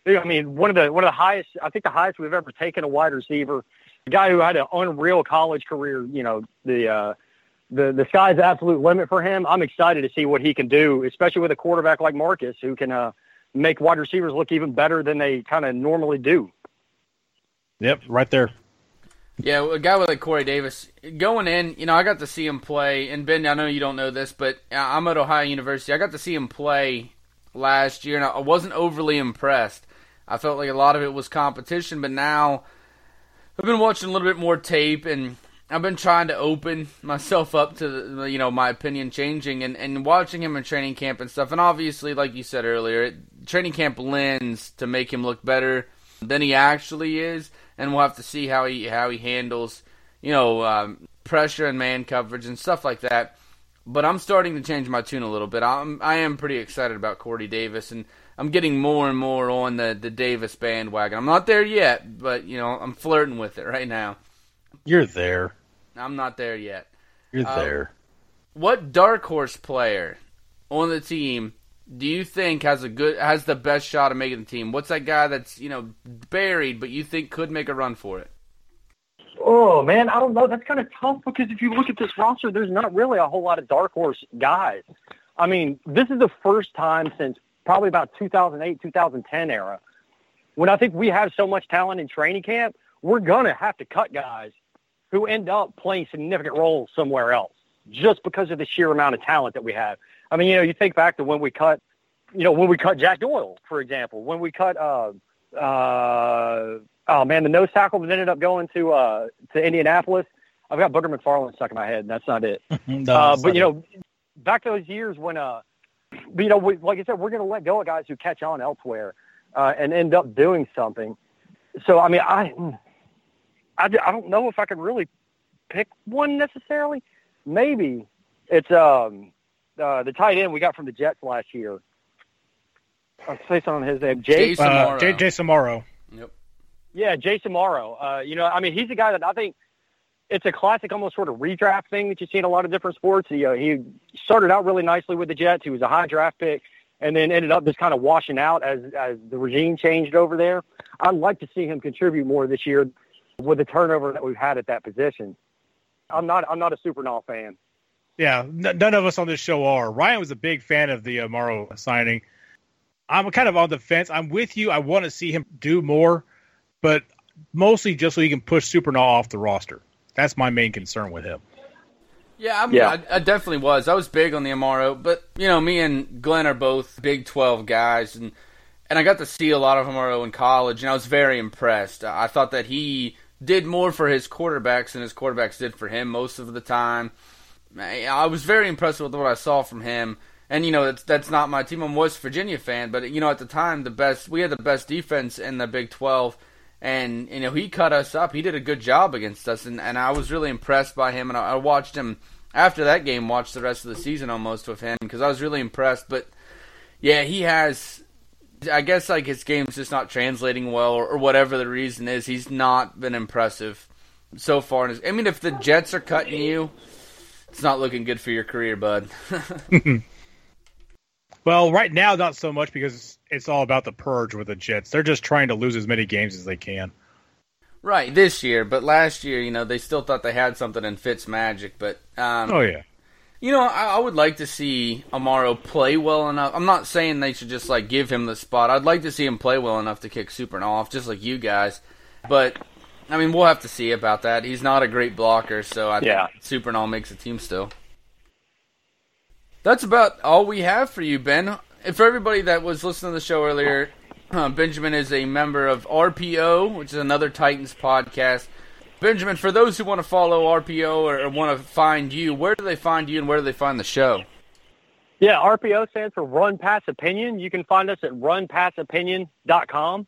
I mean, one of the one of the highest. I think the highest we've ever taken a wide receiver. A guy who had an unreal college career. You know, the uh, the the sky's the absolute limit for him. I'm excited to see what he can do, especially with a quarterback like Marcus, who can uh, make wide receivers look even better than they kind of normally do. Yep, right there. Yeah, a guy like Corey Davis going in. You know, I got to see him play. And Ben, I know you don't know this, but I'm at Ohio University. I got to see him play last year, and I wasn't overly impressed. I felt like a lot of it was competition, but now I've been watching a little bit more tape and I've been trying to open myself up to you know my opinion changing and, and watching him in training camp and stuff. And obviously, like you said earlier, training camp lends to make him look better than he actually is. And we'll have to see how he how he handles you know um, pressure and man coverage and stuff like that. But I'm starting to change my tune a little bit. I'm I am pretty excited about Corey Davis and. I'm getting more and more on the, the Davis bandwagon. I'm not there yet, but you know I'm flirting with it right now. You're there. I'm not there yet. You're uh, there. What dark horse player on the team do you think has a good has the best shot of making the team? What's that guy that's you know buried, but you think could make a run for it? Oh man, I don't know. That's kind of tough because if you look at this roster, there's not really a whole lot of dark horse guys. I mean, this is the first time since probably about 2008, 2010 era when I think we have so much talent in training camp, we're gonna have to cut guys who end up playing significant roles somewhere else just because of the sheer amount of talent that we have. I mean, you know, you think back to when we cut, you know, when we cut Jack Doyle, for example, when we cut, uh, uh, oh man, the nose tackle that ended up going to uh, to Indianapolis. I've got Booger McFarland stuck in my head, and that's not it. no, uh, but you know, back those years when, uh, you know, we, like I said, we're going to let go of guys who catch on elsewhere uh, and end up doing something. So, I mean, I, I, I don't know if I could really pick one necessarily. Maybe it's um, uh, the tight end we got from the Jets last year. I'll say something on his name. Jay, Jason uh, Morrow. Jace Amaro. Yep. Yeah, Jace Amaro. Uh, you know, I mean, he's a guy that I think it's a classic, almost sort of redraft thing that you see in a lot of different sports. He, uh, he started out really nicely with the Jets. He was a high draft pick and then ended up just kind of washing out as, as the regime changed over there. I'd like to see him contribute more this year with the turnover that we've had at that position. I'm not, I'm not a Super fan. Yeah, n- none of us on this show are. Ryan was a big fan of the uh, Morrow signing. I'm kind of on the fence. I'm with you. I want to see him do more, but mostly just so he can push Supernaw off the roster. That's my main concern with him. Yeah, I, mean, yeah. I, I, definitely was. I was big on the Amaro, but you know, me and Glenn are both Big Twelve guys, and and I got to see a lot of Amaro in college, and I was very impressed. I thought that he did more for his quarterbacks than his quarterbacks did for him most of the time. I was very impressed with what I saw from him. And you know that's that's not my team. I'm a West Virginia fan, but you know at the time the best we had the best defense in the Big 12, and you know he cut us up. He did a good job against us, and, and I was really impressed by him. And I, I watched him after that game. Watched the rest of the season almost with him because I was really impressed. But yeah, he has. I guess like his game's just not translating well, or, or whatever the reason is. He's not been impressive so far. His, I mean, if the Jets are cutting you, it's not looking good for your career, bud. well, right now, not so much because it's all about the purge with the Jets. They're just trying to lose as many games as they can. Right, this year, but last year, you know, they still thought they had something in Fitz magic, but um, Oh yeah. You know, I, I, would like to see Amaro play well enough. I'm not saying they should just like give him the spot. I'd like to see him play well enough to kick Super off, just like you guys. But I mean, we'll have to see about that. He's not a great blocker, so I yeah. think Super makes a team still. That's about all we have for you, Ben. For everybody that was listening to the show earlier, uh, Benjamin is a member of RPO, which is another Titans podcast. Benjamin, for those who want to follow RPO or, want to find you, where do they find you and where do they find the show? Yeah, RPO stands for Run Pass Opinion. You can find us at runpassopinion.com.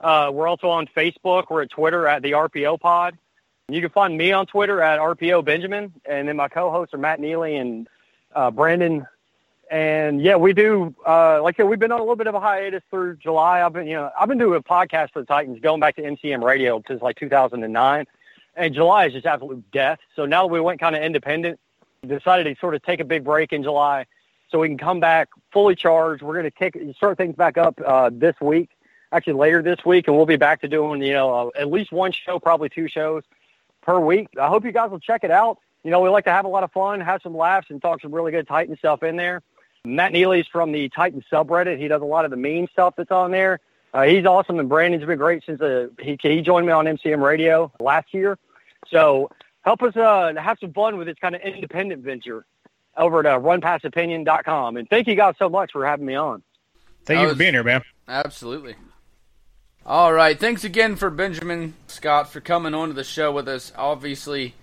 Uh, we're also on Facebook. We're at Twitter at the RPO Pod. You can find me on Twitter at RPO Benjamin, and then my co-hosts are Matt Neely and uh, Brandon and yeah, we do. Uh, like I said, we've been on a little bit of a hiatus through July. I've been, you know, I've been doing a podcast for the Titans going back to MCM Radio since like 2009, and July is just absolute death. So now that we went kind of independent, decided to sort of take a big break in July, so we can come back fully charged. We're going to take start things back up uh, this week, actually later this week, and we'll be back to doing you know uh, at least one show, probably two shows per week. I hope you guys will check it out. You know, we like to have a lot of fun, have some laughs, and talk some really good Titan stuff in there. Matt Neely's from the Titan subreddit. He does a lot of the meme stuff that's on there. Uh, he's awesome, and Brandon's been great since uh, he he joined me on MCM Radio last year. So help us uh, have some fun with this kind of independent venture over at uh, runpassopinion.com. And thank you guys so much for having me on. Thank you for being here, man. Absolutely. All right. Thanks again for Benjamin Scott for coming on to the show with us. Obviously,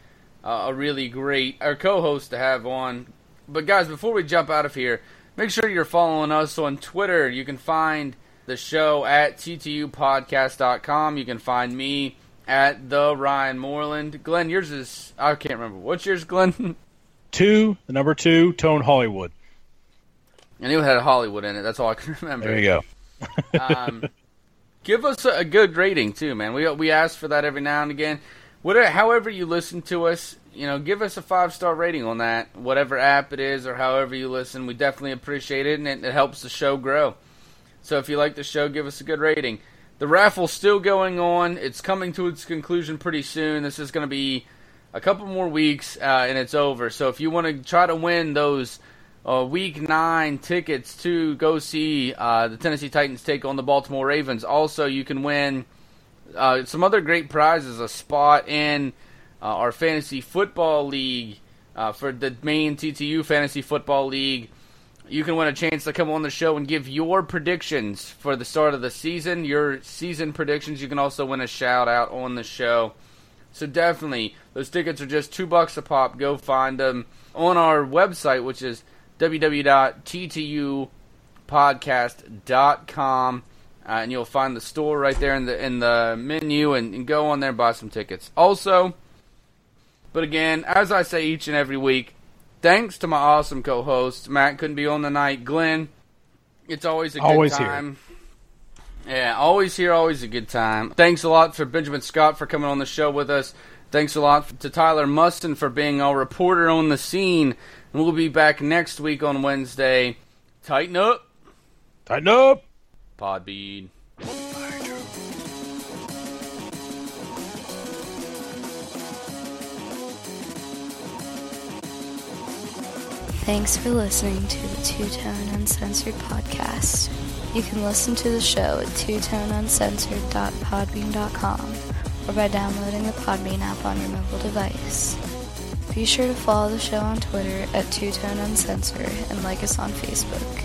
uh, a really great our co-host to have on. But guys, before we jump out of here, make sure you're following us on Twitter. You can find the show at ttupodcast.com. You can find me at the Ryan Moreland. Glenn, yours is I can't remember. What's yours, Glenn? two, the number two, Tone Hollywood. I knew it had Hollywood in it. That's all I can remember. There you go. um, give us a, a, good rating too, man. We we ask for that every now and again. Whatever, however you listen to us, you know, give us a five star rating on that, whatever app it is or however you listen. We definitely appreciate it, and it, it helps the show grow. So if you like the show, give us a good rating. the raffle's still going on. It's coming to its conclusion pretty soon. This is going to be a couple more weeks uh, and it's over. So if you want to try to win those uh, week nine tickets to go see uh, the Tennessee Titans take on the Baltimore Ravens, also you can win uh, some other great prizes: a spot in uh, our fantasy football league uh, for the main TTU fantasy football league. You can win a chance to come on the show and give your predictions for the start of the season, your season predictions. You can also win a shout out on the show. So definitely, those tickets are just two bucks a pop. Go find them on our website, which is www.ttupodcast.com, uh, and you'll find the store right there in the in the menu, and, and go on there and buy some tickets. Also, but again, as I say each and every week, thanks to my awesome co-hosts. Matt couldn't be on tonight. Glenn, it's always a good Always time. Yeah, always here, always a good time. Thanks a lot for Benjamin Scott for coming on the show with us. Thanks a lot to Tyler Mustin for being our reporter on the scene. And we'll be back next week on Wednesday. Tighten up, Tighten up. Podbean. Thanks for listening to the Two Tone Uncensored podcast. You can listen to the show at twotoneuncensored.podbean.com or by downloading the Podbean app on your mobile device. Be sure to follow the show on Twitter at Two Tone Uncensored and like us on Facebook.